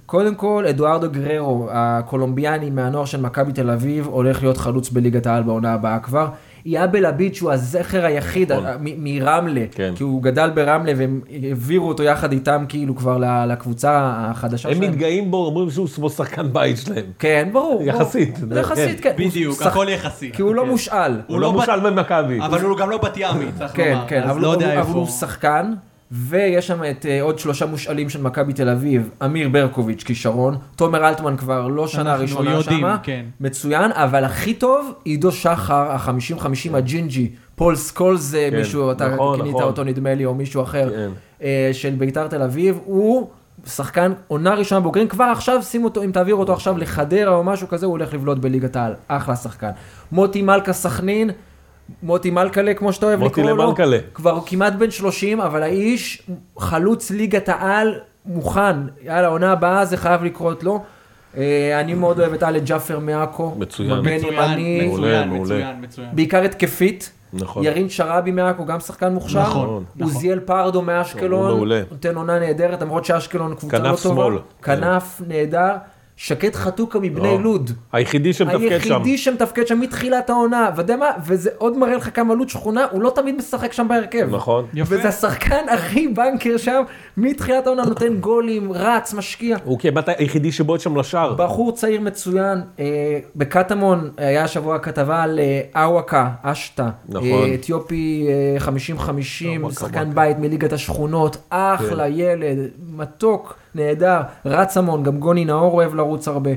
קודם כל, אדוארדו גררו, הקולומביאני מהנוער של מכבי תל אביב, הולך להיות חלוץ בליגת העל בעונה הבאה כבר. יאבל עביד, שהוא הזכר היחיד נכון. מרמלה, כן. כי הוא גדל ברמלה והם העבירו אותו יחד איתם כאילו כבר לקבוצה החדשה הם שלהם. מתגאים בו, אומרים שהוא כמו שחקן בית שלהם. כן, ברור. ברור. יחסית, יחסית, כן. הוא בדיוק, שח- הכל יחסי. כי הוא לא כן. מושאל. הוא הוא לא לא מושל במכבי. אבל הוא גם לא בת ימי, צריך כן, לומר. כן, אז אבל, לא. הוא שחקן, ויש שם את אה, עוד שלושה מושאלים של מכבי תל אביב, אמיר ברקוביץ', כישרון, תומר אלטמן כבר לא שנה ראשונה יודעים, שמה, כן. מצוין, אבל הכי טוב, עידו שחר, ה-50-50 הג'ינג'י, פול סקולס, כן, מישהו, אתה נכון, כינית נכון. אותו נדמה לי, או מישהו אחר, כן. אה, של ביתר תל אביב, הוא... שחקן עונה ראשונה בוגרים, כבר עכשיו שים אותו, אם תעביר אותו עכשיו לחדרה או משהו כזה, הוא הולך לבלוט בליגת העל, אחלה שחקן. מוטי מלכה סכנין, מוטי מלכלה, כמו שאתה אוהב מוטי לקרוא לו, למלכלה. כבר כמעט בן 30, אבל האיש חלוץ ליגת העל מוכן. יאללה, עונה הבאה זה חייב לקרות לו. אה, אני מאוד אוהב את אלן ג'אפר מעכו. מצוין. מגן מצוין, ימני, מעולה, מצוין, מעולה. מצוין. בעיקר התקפית. נכון. ירין שראבי מעכו, גם שחקן מוכשר. נכון, נכון. עוזיאל פרדו מאשקלון. הוא מעולה. נותן עונה נהדרת, למרות שאשקלון קבוצה לא כנף טובה. שמאל. כנף נהדר. שקד חתוקה מבני לא. לוד. היחידי שמתפקד שם. היחידי שמתפקד שם מתחילת העונה, ואתה יודע מה, וזה עוד מראה לך כמה לוד שכונה, הוא לא תמיד משחק שם בהרכב. נכון. יפה. וזה השחקן הכי בנקר שם, מתחילת העונה נותן גולים, רץ, משקיע. הוא כמעט היחידי שבועט שם לשער. בחור צעיר מצוין, אה, בקטמון היה השבוע כתבה על אה, אוואקה, אשטה, נכון. אה, אתיופי אה, 50-50, אוואקה, שחקן. בית מליגת השכונות, אחלה ילד, מתוק, נהדר, רץ המון, גם גוני נאור אוהב לרוץ הרבה.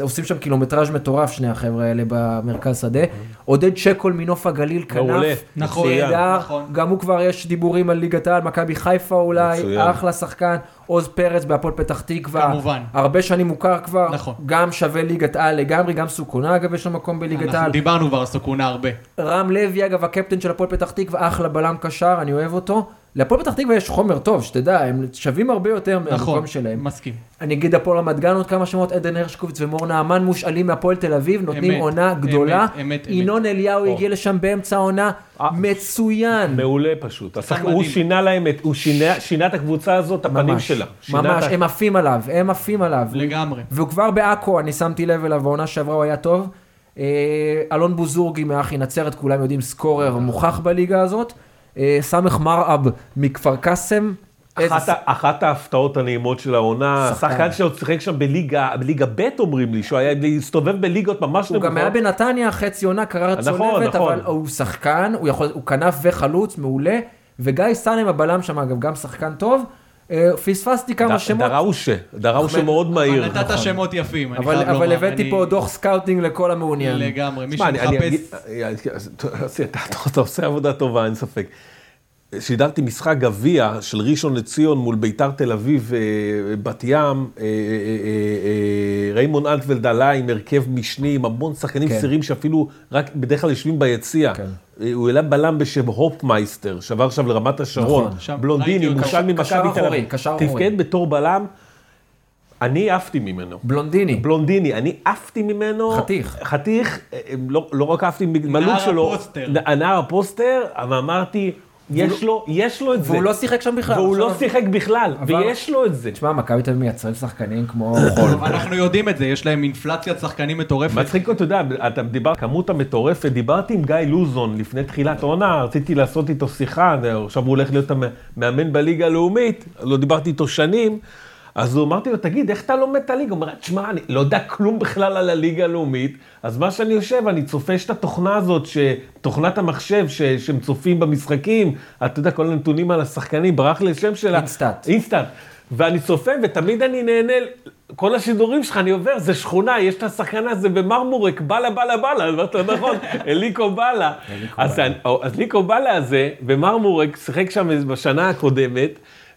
עושים שם קילומטראז' מטורף שני החבר'ה האלה במרכז שדה. עודד שקול מנוף הגליל, מעולה. כנף, נכון, נהדר, נכון. גם הוא כבר יש דיבורים על ליגת העל, מכבי חיפה אולי, מצוין. אחלה שחקן, עוז פרץ בהפועל פתח תקווה, כמובן. הרבה שנים מוכר כבר, נכון. גם שווה ליגת על לגמרי, גם סוכונה אגב יש לו מקום בליגת אנחנו על. דיברנו כבר על סוכונה הרבה. רם לוי אגב הקפטן של הפועל פתח תקווה, אחלה בלם קשר, אני אוהב אותו. להפועל פתח תקווה יש חומר טוב, שתדע, הם שווים הרבה יותר מהמקום נכון, שלהם. מסכים. אני אגיד הפועל רמת גן עוד כמה שמות, עדן הרשקוביץ ומור נעמן מושאלים מהפועל תל אביב, נותנים אמת, עונה אמת, גדולה. אמת, אמת. ינון אליהו או. הגיע לשם באמצע העונה, אה, מצוין. מעולה פשוט. השחק-. הוא שינה להם, את- הוא שינה- שינה את הקבוצה הזאת, הפנים ממש, שלה. ממש, את הם עפים עליו, הם עפים עליו. לגמרי. והוא כבר בעכו, אני שמתי לב אליו, בעונה שעברה הוא היה טוב. אה, אלון בוזורגי מאחי נצרת, כולם יודעים, סקורר מוכח בליגה הזאת. אה, סמך מרעב מכפר קאסם. אחת, ההפתעות הנעימות של העונה, שחקן. שעוד שיחק שם בליגה, בליגה ב' אומרים לי, שהוא היה להסתובב בליגות ממש הוא גם היה בנתניה חצי עונה, קרע נכון, צולבת, נכון. אבל הוא שחקן, הוא, כנף וחלוץ, מעולה. וגיא סאלם הבלם שם, אגב, גם שחקן טוב. אה, פספסתי כמה שמות, דראושה, דראושה מאוד מהיר. אבל נתת שמות יפים, אני אבל, חייב אבל לומר. הבאתי אני- פה דוח scouting לכל המעוניין. לגמרי, מי שמחפש... אתה עושה עבודה טובה, אין ספק. שידרתי משחק גביע של ראשון לציון מול ביתר תל אביב, אה, בת ים, אה, אה, אה, אה, ריימון אלטוולד עלה עם הרכב משני, עם המון שחקנים כן. צעירים שאפילו רק בדרך כלל יושבים ביציע. כן. הוא העלה בלם בשם הופמייסטר, שעבר עכשיו לרמת השרון, נכון. בלונדיני. מושל ממכבי תל אביב. קשר אחורי. תפקד בתור בלם, אני עפתי ממנו. בלונדיני. בלונדיני, אני עפתי ממנו. חתיך. חתיך, לא, לא רק עפתי מה look נער שלו. הפוסטר. נ- נער הפוסטר, אבל אמרתי, יש לו, יש לו את זה. והוא לא שיחק שם בכלל. והוא לא שיחק בכלל, ויש לו את זה. תשמע, מכבי תל אביב מייצרים שחקנים כמו חול. אנחנו יודעים את זה, יש להם אינפלציית שחקנים מטורפת. מצחיק, אתה יודע, אתה דיבר, כמות המטורפת, דיברתי עם גיא לוזון לפני תחילת העונה, רציתי לעשות איתו שיחה, עכשיו הוא הולך להיות המאמן בליגה הלאומית, לא דיברתי איתו שנים, אז הוא אמרתי לו, תגיד, איך אתה לומד את הליגה? הוא אומר, תשמע, אני לא יודע כלום בכלל על הליגה הלאומית, אז מה שאני יושב, אני צופה את התוכנה הזאת, ש... תוכנת המחשב ש... שהם צופים במשחקים, אתה יודע, כל הנתונים על השחקנים, ברח לי השם שלה. InStat. InStat. ואני צופה, ותמיד אני נהנה, כל השידורים שלך, אני עובר, זה שכונה, יש את השחקן הזה במרמורק, בלה בלה בלה, אמרת נכון, אליקו בלה. אז אני- אז ליקו בלה הזה, במרמורק, שיחק שם בשנה הקודמת,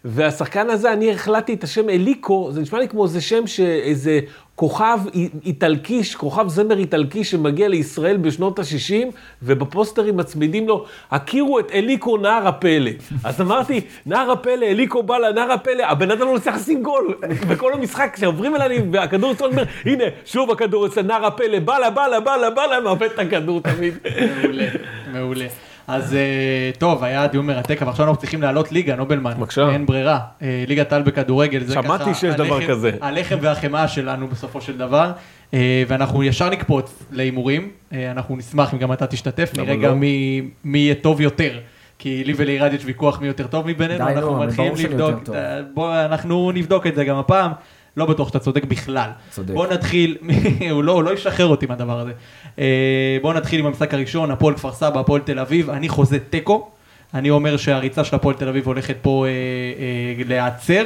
והשחקן הזה, אני החלטתי את השם אליקו, זה נשמע לי כמו איזה שם שאיזה כוכב אי- איטלקי, כוכב זמר איטלקי שמגיע לישראל בשנות ה-60, ובפוסטרים מצמידים לו, הכירו את אליקו נער הפלא. אז אמרתי, נער הפלא, אליקו בלה, נער הפלא, הבן אדם לא מצליח לשים גול. בכל המשחק, כשעוברים אליי, והכדור אצלו, אני אומר, הנה, שוב הכדור אצל נער הפלא, בלה, בלה, בלה, בלה, מאבד את הכדור תמיד. מעולה, מעולה. אז אה, טוב, היה דיון מרתק, אבל עכשיו אנחנו צריכים לעלות ליגה, נובלמן. בבקשה. אין ברירה. אה, ליגת העל בכדורגל, זה ככה... שמעתי שיש דבר כזה. הלחם והחמאה שלנו בסופו של דבר. אה, ואנחנו ישר נקפוץ להימורים. אנחנו נשמח אם גם אתה תשתתף, נראה לא? גם מי מי יהיה טוב יותר. כי לי ולירד יש ויכוח מי יותר טוב מבינינו, אנחנו מתחילים לבדוק, יותר טוב. אה, בוא, אנחנו נבדוק את זה גם הפעם, לא בטוח שאתה צודק בכלל. צודק. בוא נתחיל, הוא לא, הוא לא ישחרר אותי מהדבר הזה. אה, בואו נתחיל עם המשחק הראשון, הפועל כפר סבא, הפועל תל אביב, אני חוזה תיקו. אני אומר שהריצה של הפועל תל אביב הולכת פה אה, אה, להיעצר,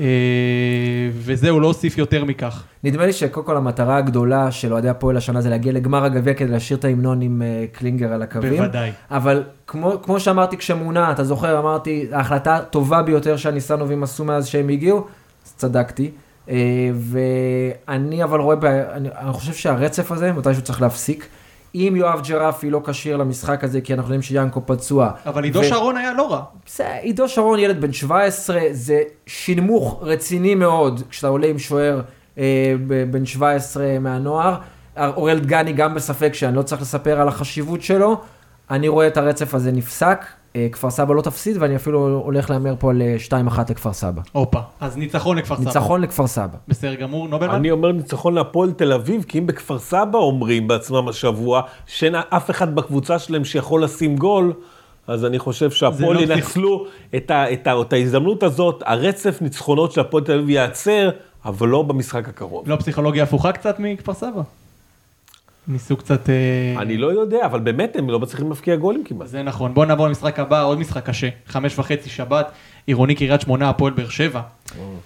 אה, וזהו, לא אוסיף יותר מכך. נדמה לי שקודם כל המטרה הגדולה של אוהדי הפועל השנה זה להגיע לגמר הגביע כדי להשאיר את ההמנון עם אה, קלינגר על הקווים. בוודאי. אבל כמו, כמו שאמרתי כשמונה, אתה זוכר, אמרתי, ההחלטה הטובה ביותר שהניסנובים עשו מאז שהם הגיעו, אז צדקתי. אה, ואני אבל רואה, אני, אני חושב שהרצף הזה, מתישהו צריך להפסיק. אם יואב ג'רפי לא כשיר למשחק הזה, כי אנחנו יודעים שיאנקו פצוע. אבל עידו ו- שרון היה לא רע. בסדר, עידו שרון ילד בן 17, זה שינמוך רציני מאוד כשאתה עולה עם שוער אה, בן 17 מהנוער. אוראל דגני גם בספק שאני לא צריך לספר על החשיבות שלו. אני רואה את הרצף הזה נפסק, כפר סבא לא תפסיד ואני אפילו הולך להמר פה על אה, 2-1 לכפר סבא. הופה, אז ניצחון לכפר סבא. ניצחון לכפר סבא. בסדר גמור, נובלמן? אני אומר ניצחון להפועל תל אביב, כי אם בכפר סבא אומרים בעצמם השבוע, שאין אף אחד בקבוצה שלהם שיכול לשים גול, אז אני חושב שהפועל לא פסיכ- ינצלו את, ה, את, ה, את ההזדמנות הזאת, הרצף ניצחונות של הפועל תל אביב ייעצר, אבל לא במשחק הקרוב. לא פסיכולוגיה הפוכה קצת מכפר סבא? ניסו קצת... אה, אני לא יודע, אבל באמת הם לא מצליחים להבקיע גולים כמעט. זה נכון. בואו נעבור למשחק הבא, עוד משחק קשה. חמש וחצי שבת, עירוני קריית שמונה, הפועל באר שבע.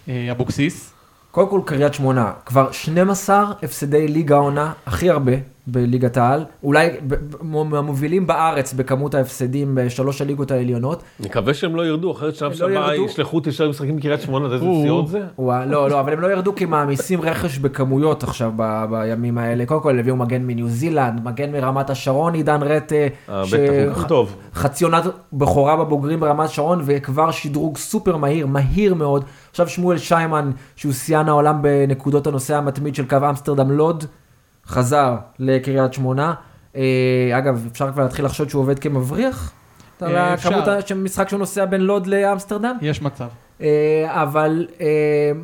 אה, אבוקסיס. קודם כל קריית שמונה, כבר 12 הפסדי ליגה עונה, הכי הרבה בליגת העל, אולי מהמובילים בארץ בכמות ההפסדים בשלוש הליגות העליונות. נקווה שהם לא ירדו, אחרת שלב לא ירדו. ישלחו אותי ישר משחקים בקריית שמונה, איזה. סיעות זה? לא, לא, אבל הם לא ירדו כי מעמיסים רכש בכמויות עכשיו ב- בימים האלה. קודם כל הביאו מגן מניו זילנד, מגן מרמת השרון, עידן רטה. אה, ש- בטח, טוב. חצי עונת בכורה בבוגרים ברמת השרון, וכבר שדרוג סופר מהיר, מהיר מאוד. עכשיו שמואל שיימן, שהוא שיאן העולם בנקודות הנוסע המתמיד של קו אמסטרדם לוד, חזר לקריית שמונה. אה, אגב, אפשר כבר להתחיל לחשוד שהוא עובד כמבריח? על אה, אפשר. הכמות ה- של משחק שהוא נוסע בין לוד לאמסטרדם? יש מצב. אה, אבל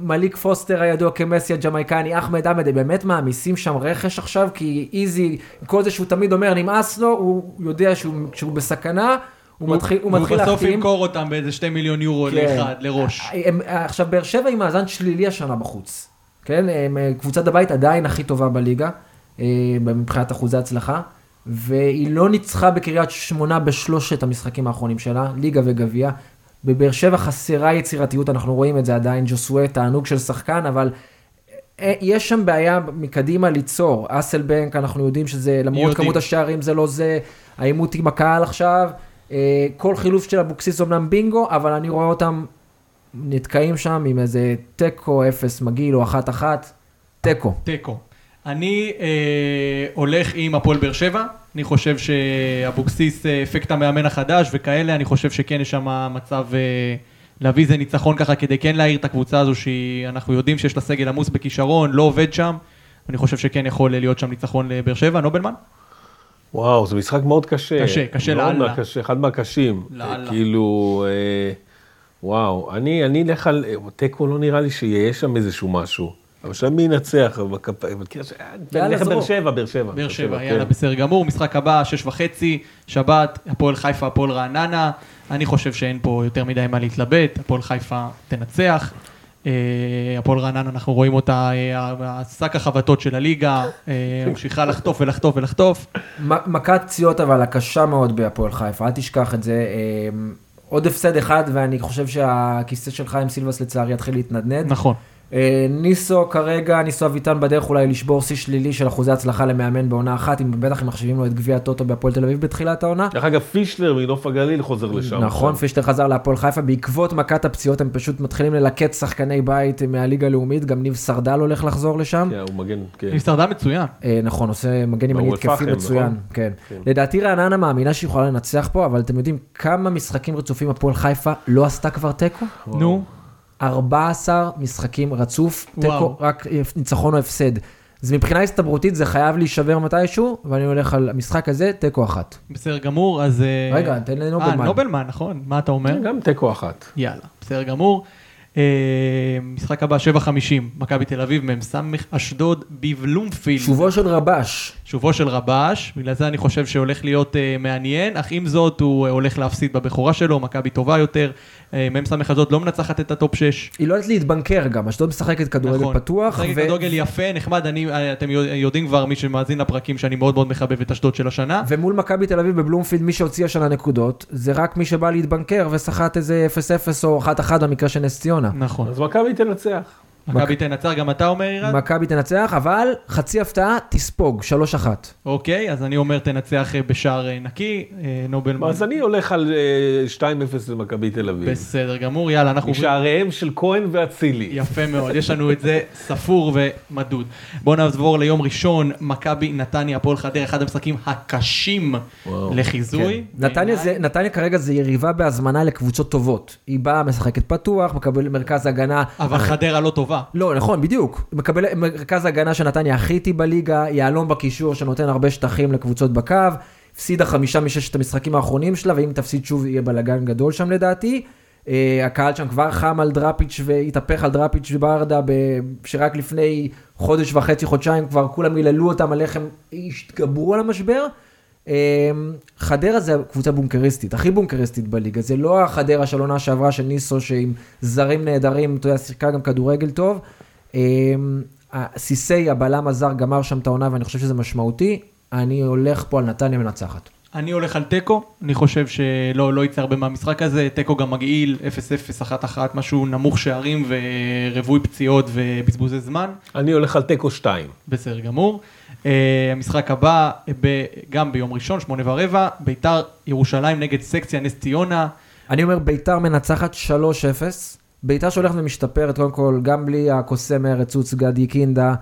מליק פוסטר הידוע כמסי הג'מייקני, אחמד עמד, הם באמת מעמיסים שם רכש עכשיו, כי איזי, כל זה שהוא תמיד אומר נמאס לו, הוא יודע שהוא, בסכנה, הוא מתחיל, הוא מתחיל בסוף להחתים. ימכור אותם באיזה שתי מיליון יורו כן. לאחד, לראש. עכשיו, באר שבע עם מאזן שלילי השנה בחוץ. כן, קבוצת הבית עדיין הכי טובה בליגה, מבחינת אחוזי הצלחה, והיא לא ניצחה בקריית שמונה בשלושת המשחקים האחרונים שלה, ליגה וגביע. בבאר שבע חסרה יצירתיות, אנחנו רואים את זה עדיין, ג'וסווה, תענוג של שחקן, אבל אה, יש שם בעיה מקדימה ליצור. אסלבנק, אנחנו יודעים שזה, למרות יודעים. כמות השערים זה לא זה, העימות עם הקהל עכשיו. אה, אה, כל חילוף של אבוקסיס אומנם בינגו, אבל אני רואה אותם נתקעים שם עם איזה תיקו, אפס מגעיל או אחת אחת, תיקו. תיקו. אני אה, הולך עם הפועל באר שבע, אני חושב שאבוקסיס אה, אפקט המאמן החדש וכאלה, אני חושב שכן יש שם מצב אה, להביא איזה ניצחון ככה כדי כן להעיר את הקבוצה הזו שאנחנו יודעים שיש לה סגל עמוס בכישרון, לא עובד שם, אני חושב שכן יכול להיות שם ניצחון לבאר שבע, נובלמן? וואו, זה משחק מאוד קשה. קשה, קשה לאללה. קשה, אחד מהקשים. לאללה. כאילו, אה, וואו, אני אני אלך על, תיקו לא נראה לי שיהיה שם איזשהו משהו. אבל שם מי ינצח? אבל כאילו, יאללה, נלך באר. שבע, באר שבע. באר שבע, כן. יאללה, בסדר גמור. משחק הבא, שש וחצי, שבת, הפועל חיפה, הפועל רעננה. אני חושב שאין פה יותר מדי מה להתלבט, הפועל חיפה תנצח. אה, הפועל רעננה, אנחנו רואים אותה, אה, שק החבטות של הליגה, אה, ממשיכה לחטוף ולחטוף ולחטוף. מכת פציעות אבל הקשה מאוד בהפועל חיפה, אל תשכח את זה. עוד הפסד אחד, ואני חושב שהכיסא של חיים סילבס לצערי יתחיל להתנדנד. נכון. אה, ניסו כרגע, ניסו אביטן בדרך אולי לשבור שיא שלילי של אחוזי הצלחה למאמן בעונה אחת, אם בטח הם מחשיבים לו את גביע הטוטו בהפועל תל אביב בתחילת העונה. דרך אגב, פישלר מנוף הגליל חוזר לשם. נכון, פישטר חזר להפועל חיפה, בעקבות מכת הפציעות הם פשוט מתחילים ללקט שחקני בית מהליגה הלאומית, גם ניב סרדל הולך לחזור לשם. כן, הוא מגן, כן. היא סרדה מצוין. אה, נכון, עושה מגן ימני התקפי מצוין, נכון? כן. כן. לדעתי רעננה מאמינה שהיא יכולה לנצח פה, אבל אתם יודעים כמה משחקים רצופים הפועל חיפה לא עשתה כבר תיקו? נו, 14 משחקים רצוף, תיקו. רק ניצחון או הפסד. אז מבחינה הסתברותית זה חייב להישבר מתישהו, ואני הולך על המשחק הזה, תיקו אחת. בסדר גמור, אז... אה, רגע, תן אה, לנובלמן. נובלמן, נכון. מה אתה אומר? גם תיקו אחת. יאללה, בסדר גמור. אה, משחק הבא, 7.50, מכבי תל אביב, מ"ס אשדוד בבלומפילד. שובו של רבש. שובו של רבש, בגלל זה אני חושב שהולך להיות אה, מעניין, אך עם זאת הוא הולך להפסיד בבכורה שלו, מכבי טובה יותר. אה, מ"ס אשדוד לא מנצחת את ה top 6. היא לא יודעת להתבנקר גם, אשדוד משחקת כדורגל פתוח. משחקת ו- נכון. כדורגל יפה, נחמד, אני, אה, אתם יודעים כבר, מי שמאזין לפרקים, שאני מאוד מאוד מחבב את אשדוד של השנה. ומול מכבי תל אביב בבלומפילד, מי שהוציא השנה נקודות, זה רק מי שבא להתבנקר וסחט איזה 0-0 או 1-1 במקרה של נס ציונה. נכון. אז מכבי תנצח. מכבי תנצח, גם אתה אומר, אירן? מכבי תנצח, אבל חצי הפתעה, תספוג, 3-1. אוקיי, אז אני אומר תנצח אה, בשער אה, נקי, אה, נובלמן. אז אני הולך על אה, 2-0 למכבי תל אביב. בסדר גמור, יאללה, אנחנו... משעריהם של כהן ואצילי. יפה מאוד, יש לנו את זה ספור ומדוד. בואו נעבור ליום ראשון, מכבי נתניה, הפועל חדרה, אחד המשחקים הקשים וואו. לחיזוי. כן. נתניה, בעיניי. זה, נתניה כרגע זה יריבה בהזמנה לקבוצות טובות. היא באה, משחקת פתוח, מקבל מרכז הגנה. אבל חדרה לא טובה. לא, נכון, בדיוק. מקבל מרכז הגנה של נתניה הכי איטי בליגה, יהלום בקישור שנותן הרבה שטחים לקבוצות בקו. הפסידה חמישה מששת המשחקים האחרונים שלה, ואם תפסיד שוב יהיה בלאגן גדול שם לדעתי. Uh, הקהל שם כבר חם על דראפיץ' והתהפך על דראפיץ' וברדה, ב... שרק לפני חודש וחצי, חודשיים כבר כולם היללו אותם על איך הם התגברו על המשבר. Um, חדרה זה קבוצה בונקריסטית, הכי בונקריסטית בליגה, זה לא החדרה של עונה שעברה של ניסו שעם זרים נהדרים, אתה יודע, שיחקה גם כדורגל טוב. Um, סיסי, הבלם הזר, גמר שם את העונה ואני חושב שזה משמעותי. אני הולך פה על נתניה מנצחת. אני הולך על תיקו, אני חושב שלא לא יצא הרבה מהמשחק הזה, תיקו גם מגעיל, 0-0, 1-1, משהו נמוך שערים ורווי פציעות ובזבוזי זמן. אני הולך על תיקו 2. בסדר גמור. Uh, המשחק הבא, ב, גם ביום ראשון, שמונה ורבע, ביתר ירושלים נגד סקציה נס ציונה. אני אומר ביתר מנצחת 3-0. ביתר שהולכת ומשתפרת, קודם כל, גם בלי הקוסם ארץ גדי קינדה,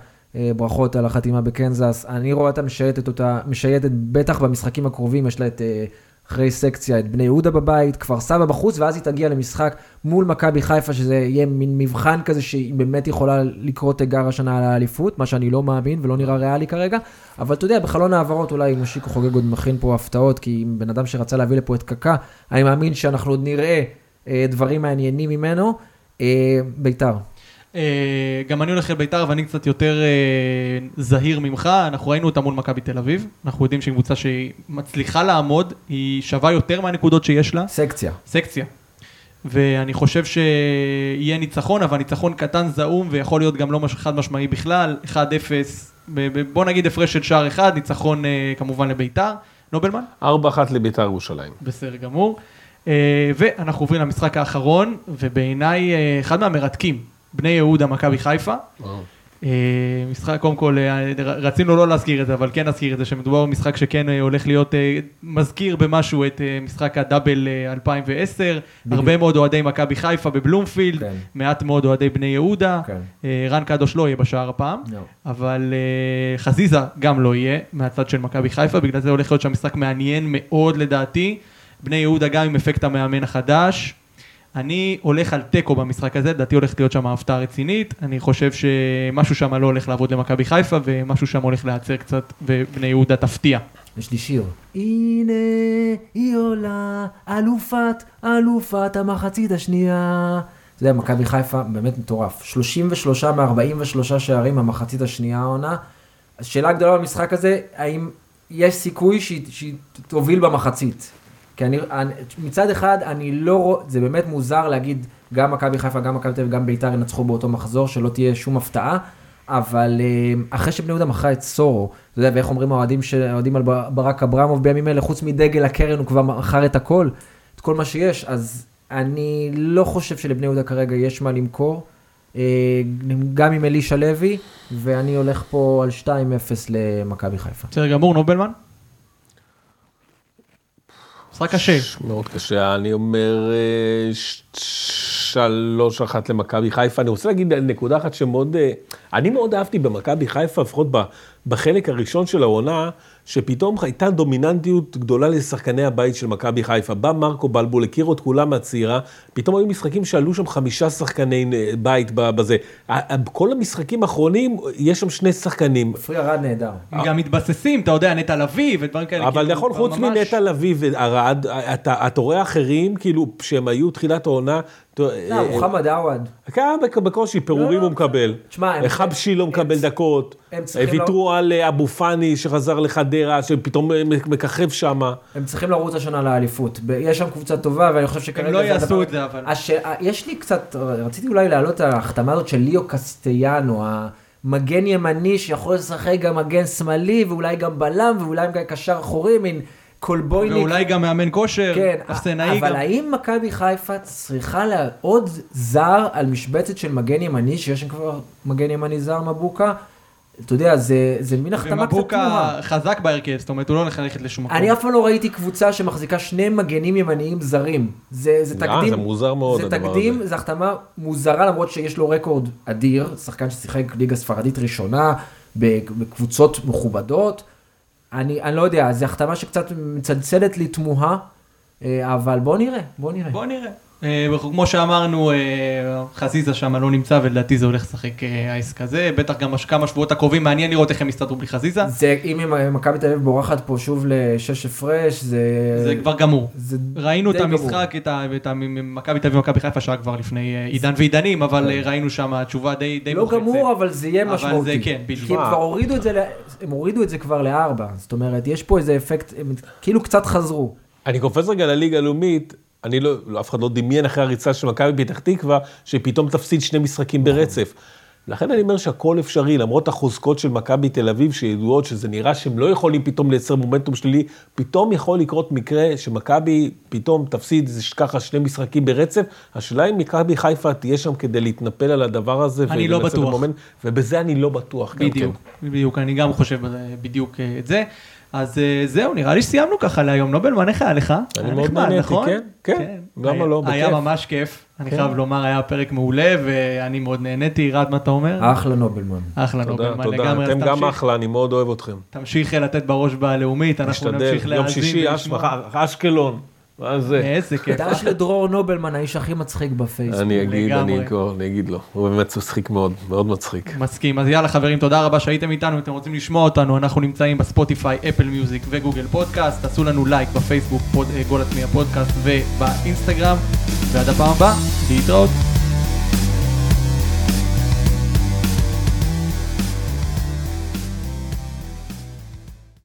ברכות על החתימה בקנזס. אני רואה אותה משייטת אותה, משייטת בטח במשחקים הקרובים, יש לה את אה, אחרי סקציה, את בני יהודה בבית, כפר סבא בחוץ, ואז היא תגיע למשחק מול מכבי חיפה, שזה יהיה מין מבחן כזה שהיא באמת יכולה לקרוא תיגר השנה על האליפות, מה שאני לא מאמין ולא נראה ריאלי כרגע. אבל אתה יודע, בחלון העברות אולי מושיקו חוגג עוד מכין פה הפתעות, כי אם בן אדם שרצה להביא לפה את קקה, אני מאמין שאנחנו עוד נראה אה, דברים מעניינים ממנו. אה, ביתר. אה, גם אני הולך לביתר ואני קצת יותר אה, זהיר ממך, אנחנו ראינו אותה מול מכבי תל אביב, אנחנו יודעים שהיא קבוצה שהיא מצליחה לעמוד, היא שווה יותר מהנקודות שיש לה, סקציה. סקציה. ואני חושב שיהיה ניצחון, אבל ניצחון קטן זעום ויכול להיות גם לא חד משמעי בכלל, 1-0, ב- ב- בוא נגיד הפרש של שער אחד, ניצחון אה, כמובן לביתר. נובלמן? 4-1 לביתר ירושלים. בסדר גמור. ואנחנו עוברים למשחק האחרון, ובעיניי אחד מהמרתקים, בני יהודה, מכבי חיפה. אה, משחק, קודם כל, אה, רצינו לא להזכיר את זה, אבל כן נזכיר את זה, שמדובר במשחק שכן אה, הולך להיות מזכיר במשהו את משחק הדאבל אה, 2010, בדיוק. הרבה מאוד אוהדי מכבי חיפה בבלומפילד, כן. מעט מאוד אוהדי בני יהודה, כן. רן קדוש לא יהיה בשער הפעם, לא. אבל חזיזה גם לא יהיה מהצד של מכבי חיפה, בגלל זה הולך להיות שם משחק מעניין מאוד לדעתי. בני יהודה גם עם אפקט המאמן החדש. אני הולך על תיקו במשחק הזה, לדעתי הולכת להיות שם הפתעה רצינית. אני חושב שמשהו שם לא הולך לעבוד למכבי חיפה, ומשהו שם הולך להיעצר קצת, ובני יהודה תפתיע. יש לי שיר. הנה היא עולה, אלופת, אלופת המחצית השנייה. אתה יודע, מכבי חיפה באמת מטורף. 33 מ-43 שערים במחצית השנייה העונה. השאלה הגדולה במשחק הזה, האם יש סיכוי שהיא, תוביל במחצית? כי אני, אני, מצד אחד, אני לא רואה, זה באמת מוזר להגיד, גם מכבי חיפה, גם מכבי תל אביב, גם ביתר ינצחו באותו מחזור, שלא תהיה שום הפתעה. אבל אה, אחרי שבני יהודה מכרה את סורו, אתה יודע, ואיך אומרים האוהדים ש- האוהדים על בר- ברק אברמוב בימים אלה, חוץ מדגל הקרן הוא כבר מכר את הכל, את כל מה שיש, אז אני לא חושב שלבני יהודה כרגע יש מה למכור, אה, גם עם אלישע לוי, ואני הולך פה על 2-0 למכבי חיפה. בסדר גמור, נובלמן? משחק קשה. מאוד קשה, אני אומר אה, שלוש אחת למכבי חיפה. אני רוצה להגיד נקודה אחת שמאוד, אה, אני מאוד אהבתי במכבי חיפה, לפחות בחלק הראשון של העונה, שפתאום הייתה דומיננטיות גדולה לשחקני הבית של מכבי חיפה. בא מרקו בלבול, הכירו את כולם מהצעירה, פתאום היו משחקים שעלו שם חמישה שחקני אה, בית בזה. כל המשחקים האחרונים, יש שם שני שחקנים. פרי ארד נהדר. הם גם מתבססים, אתה יודע, נטע לביא ודברים כאלה. אבל כאילו, נכון, חוץ מנטע לביא וערד, אתה רואה אחרים, כאילו, שהם היו תחילת העונה, לא, אה, מוחמד עווד, בק- בקושי, פירורים לא, הוא מקבל. תשמע, הם- חבשי לא הם- מקבל הם- דקות. הם צריכים ויתרו על אה, אבו פאני שחזר לחדרה, שפתאום אה, מככב שם. הם צריכים לרוץ השנה לאליפות. יש שם קבוצה טובה, ואני חושב שכרגע... לא זה יעשו את זה, אבל-. יש לי קצת, רציתי אולי להעלות את ההחתמה הזאת של ליאו קסטיאנו, המגן ימני שיכול לשחק גם מגן שמאלי, ואולי גם בלם, ואולי גם קשר אחורי, מין קולבויניק. ואולי גם מאמן כושר, כן, אפסנאי אבל גם. האם מכבי חיפה צריכה לה... עוד זר על משבצת של מגן ימני, שיש שם כבר מגן ימני זר מבוקה? אתה יודע, זה, זה מין החתמה קצת ומבוקה תמוהה. חזק בהרכב, זאת אומרת, הוא לא הולך ללכת לשום מקום. אני אף פעם לא ראיתי קבוצה שמחזיקה שני מגנים ימניים זרים. זה, זה אה, תקדים. זה מוזר מאוד, זה הדבר תקדים, הזה. זו החתמה מוזרה למרות שיש לו רקורד אדיר, שחקן ששיחק ליגה ספרדית ראשונה, בקבוצות מכובדות. אני, אני לא יודע, זו החתמה שקצת מצלצלת לי תמוהה, אה, אבל בוא נראה, בוא נראה. בוא נראה. אה, כמו שאמרנו, אה, חזיזה שם לא נמצא, ולדעתי זה הולך לשחק אה, העסק הזה. בטח גם כמה שבועות הקרובים, מעניין לראות איך הם יסתדרו בלי חזיזה. זה, אם מכבי תל אביב בורחת פה שוב לשש הפרש, זה... זה כבר גמור. זה ראינו את גמור. המשחק, את מכבי תל אביב ומכבי חיפה שהיה כבר לפני אה, עידן ועידנים, אבל אה, ראינו שם תשובה די די כן. לא מוחצת. גמור, אבל זה יהיה אבל משמעותי. זה כן, בדיוק. כי הם כבר הורידו את זה, הם הורידו את זה כבר לארבע. זאת אומרת, יש פה איזה אפקט, הם כאילו קצת חזרו. אני קופץ רגע לליגה הלאומית, אני לא, לא, אף אחד לא דמיין אחרי הריצה של מכבי פתח תקווה, שפתאום תפסיד שני משחקים ברצף. לכן אני אומר שהכל אפשרי, למרות החוזקות של מכבי תל אביב, שידועות שזה נראה שהם לא יכולים פתאום לייצר מומנטום שלילי, פתאום יכול לקרות מקרה שמכבי פתאום תפסיד ככה שני משחקים ברצף. השאלה אם מכבי חיפה תהיה שם כדי להתנפל על הדבר הזה. אני לא בטוח. המומנט, ובזה אני לא בטוח. בדיוק, כן. בדיוק, אני גם חושב אה, בדיוק אה, את זה. אז אה, זהו, נראה לי שסיימנו ככה להיום. נובלמן, איך היה לך? אני היה מאוד נהניתי, נכון? כן, כן. למה היה- לא? היה בכיף. ממש כיף. אני כן. חייב לומר, היה פרק מעולה, ואני מאוד נהניתי. רד, מה אתה אומר? אחלה נובלמן. אחלה נובלמן תודה. לגמרי. אז אתם גם אחלה, אני מאוד אוהב אתכם. תמשיך לתת בראש בלאומית, אנחנו נמשיך יום להאזין שישי, ולשמוע. אש- אשקלון. מה זה? איזה כיף. דש לדרור נובלמן, האיש הכי מצחיק בפייסבוק. אני אגיד, אני. אקרא, אני אגיד לו, הוא באמת מצחיק מאוד, מאוד מצחיק. מסכים. אז יאללה חברים, תודה רבה שהייתם איתנו. אם אתם רוצים לשמוע אותנו, אנחנו נמצאים בספוטיפיי, אפל מיוזיק וגוגל פודקאסט. תעשו לנו לייק בפייסבוק, אה, גול עצמי הפודקאסט ובאינסטגרם. ועד הפעם הבאה, להתראות.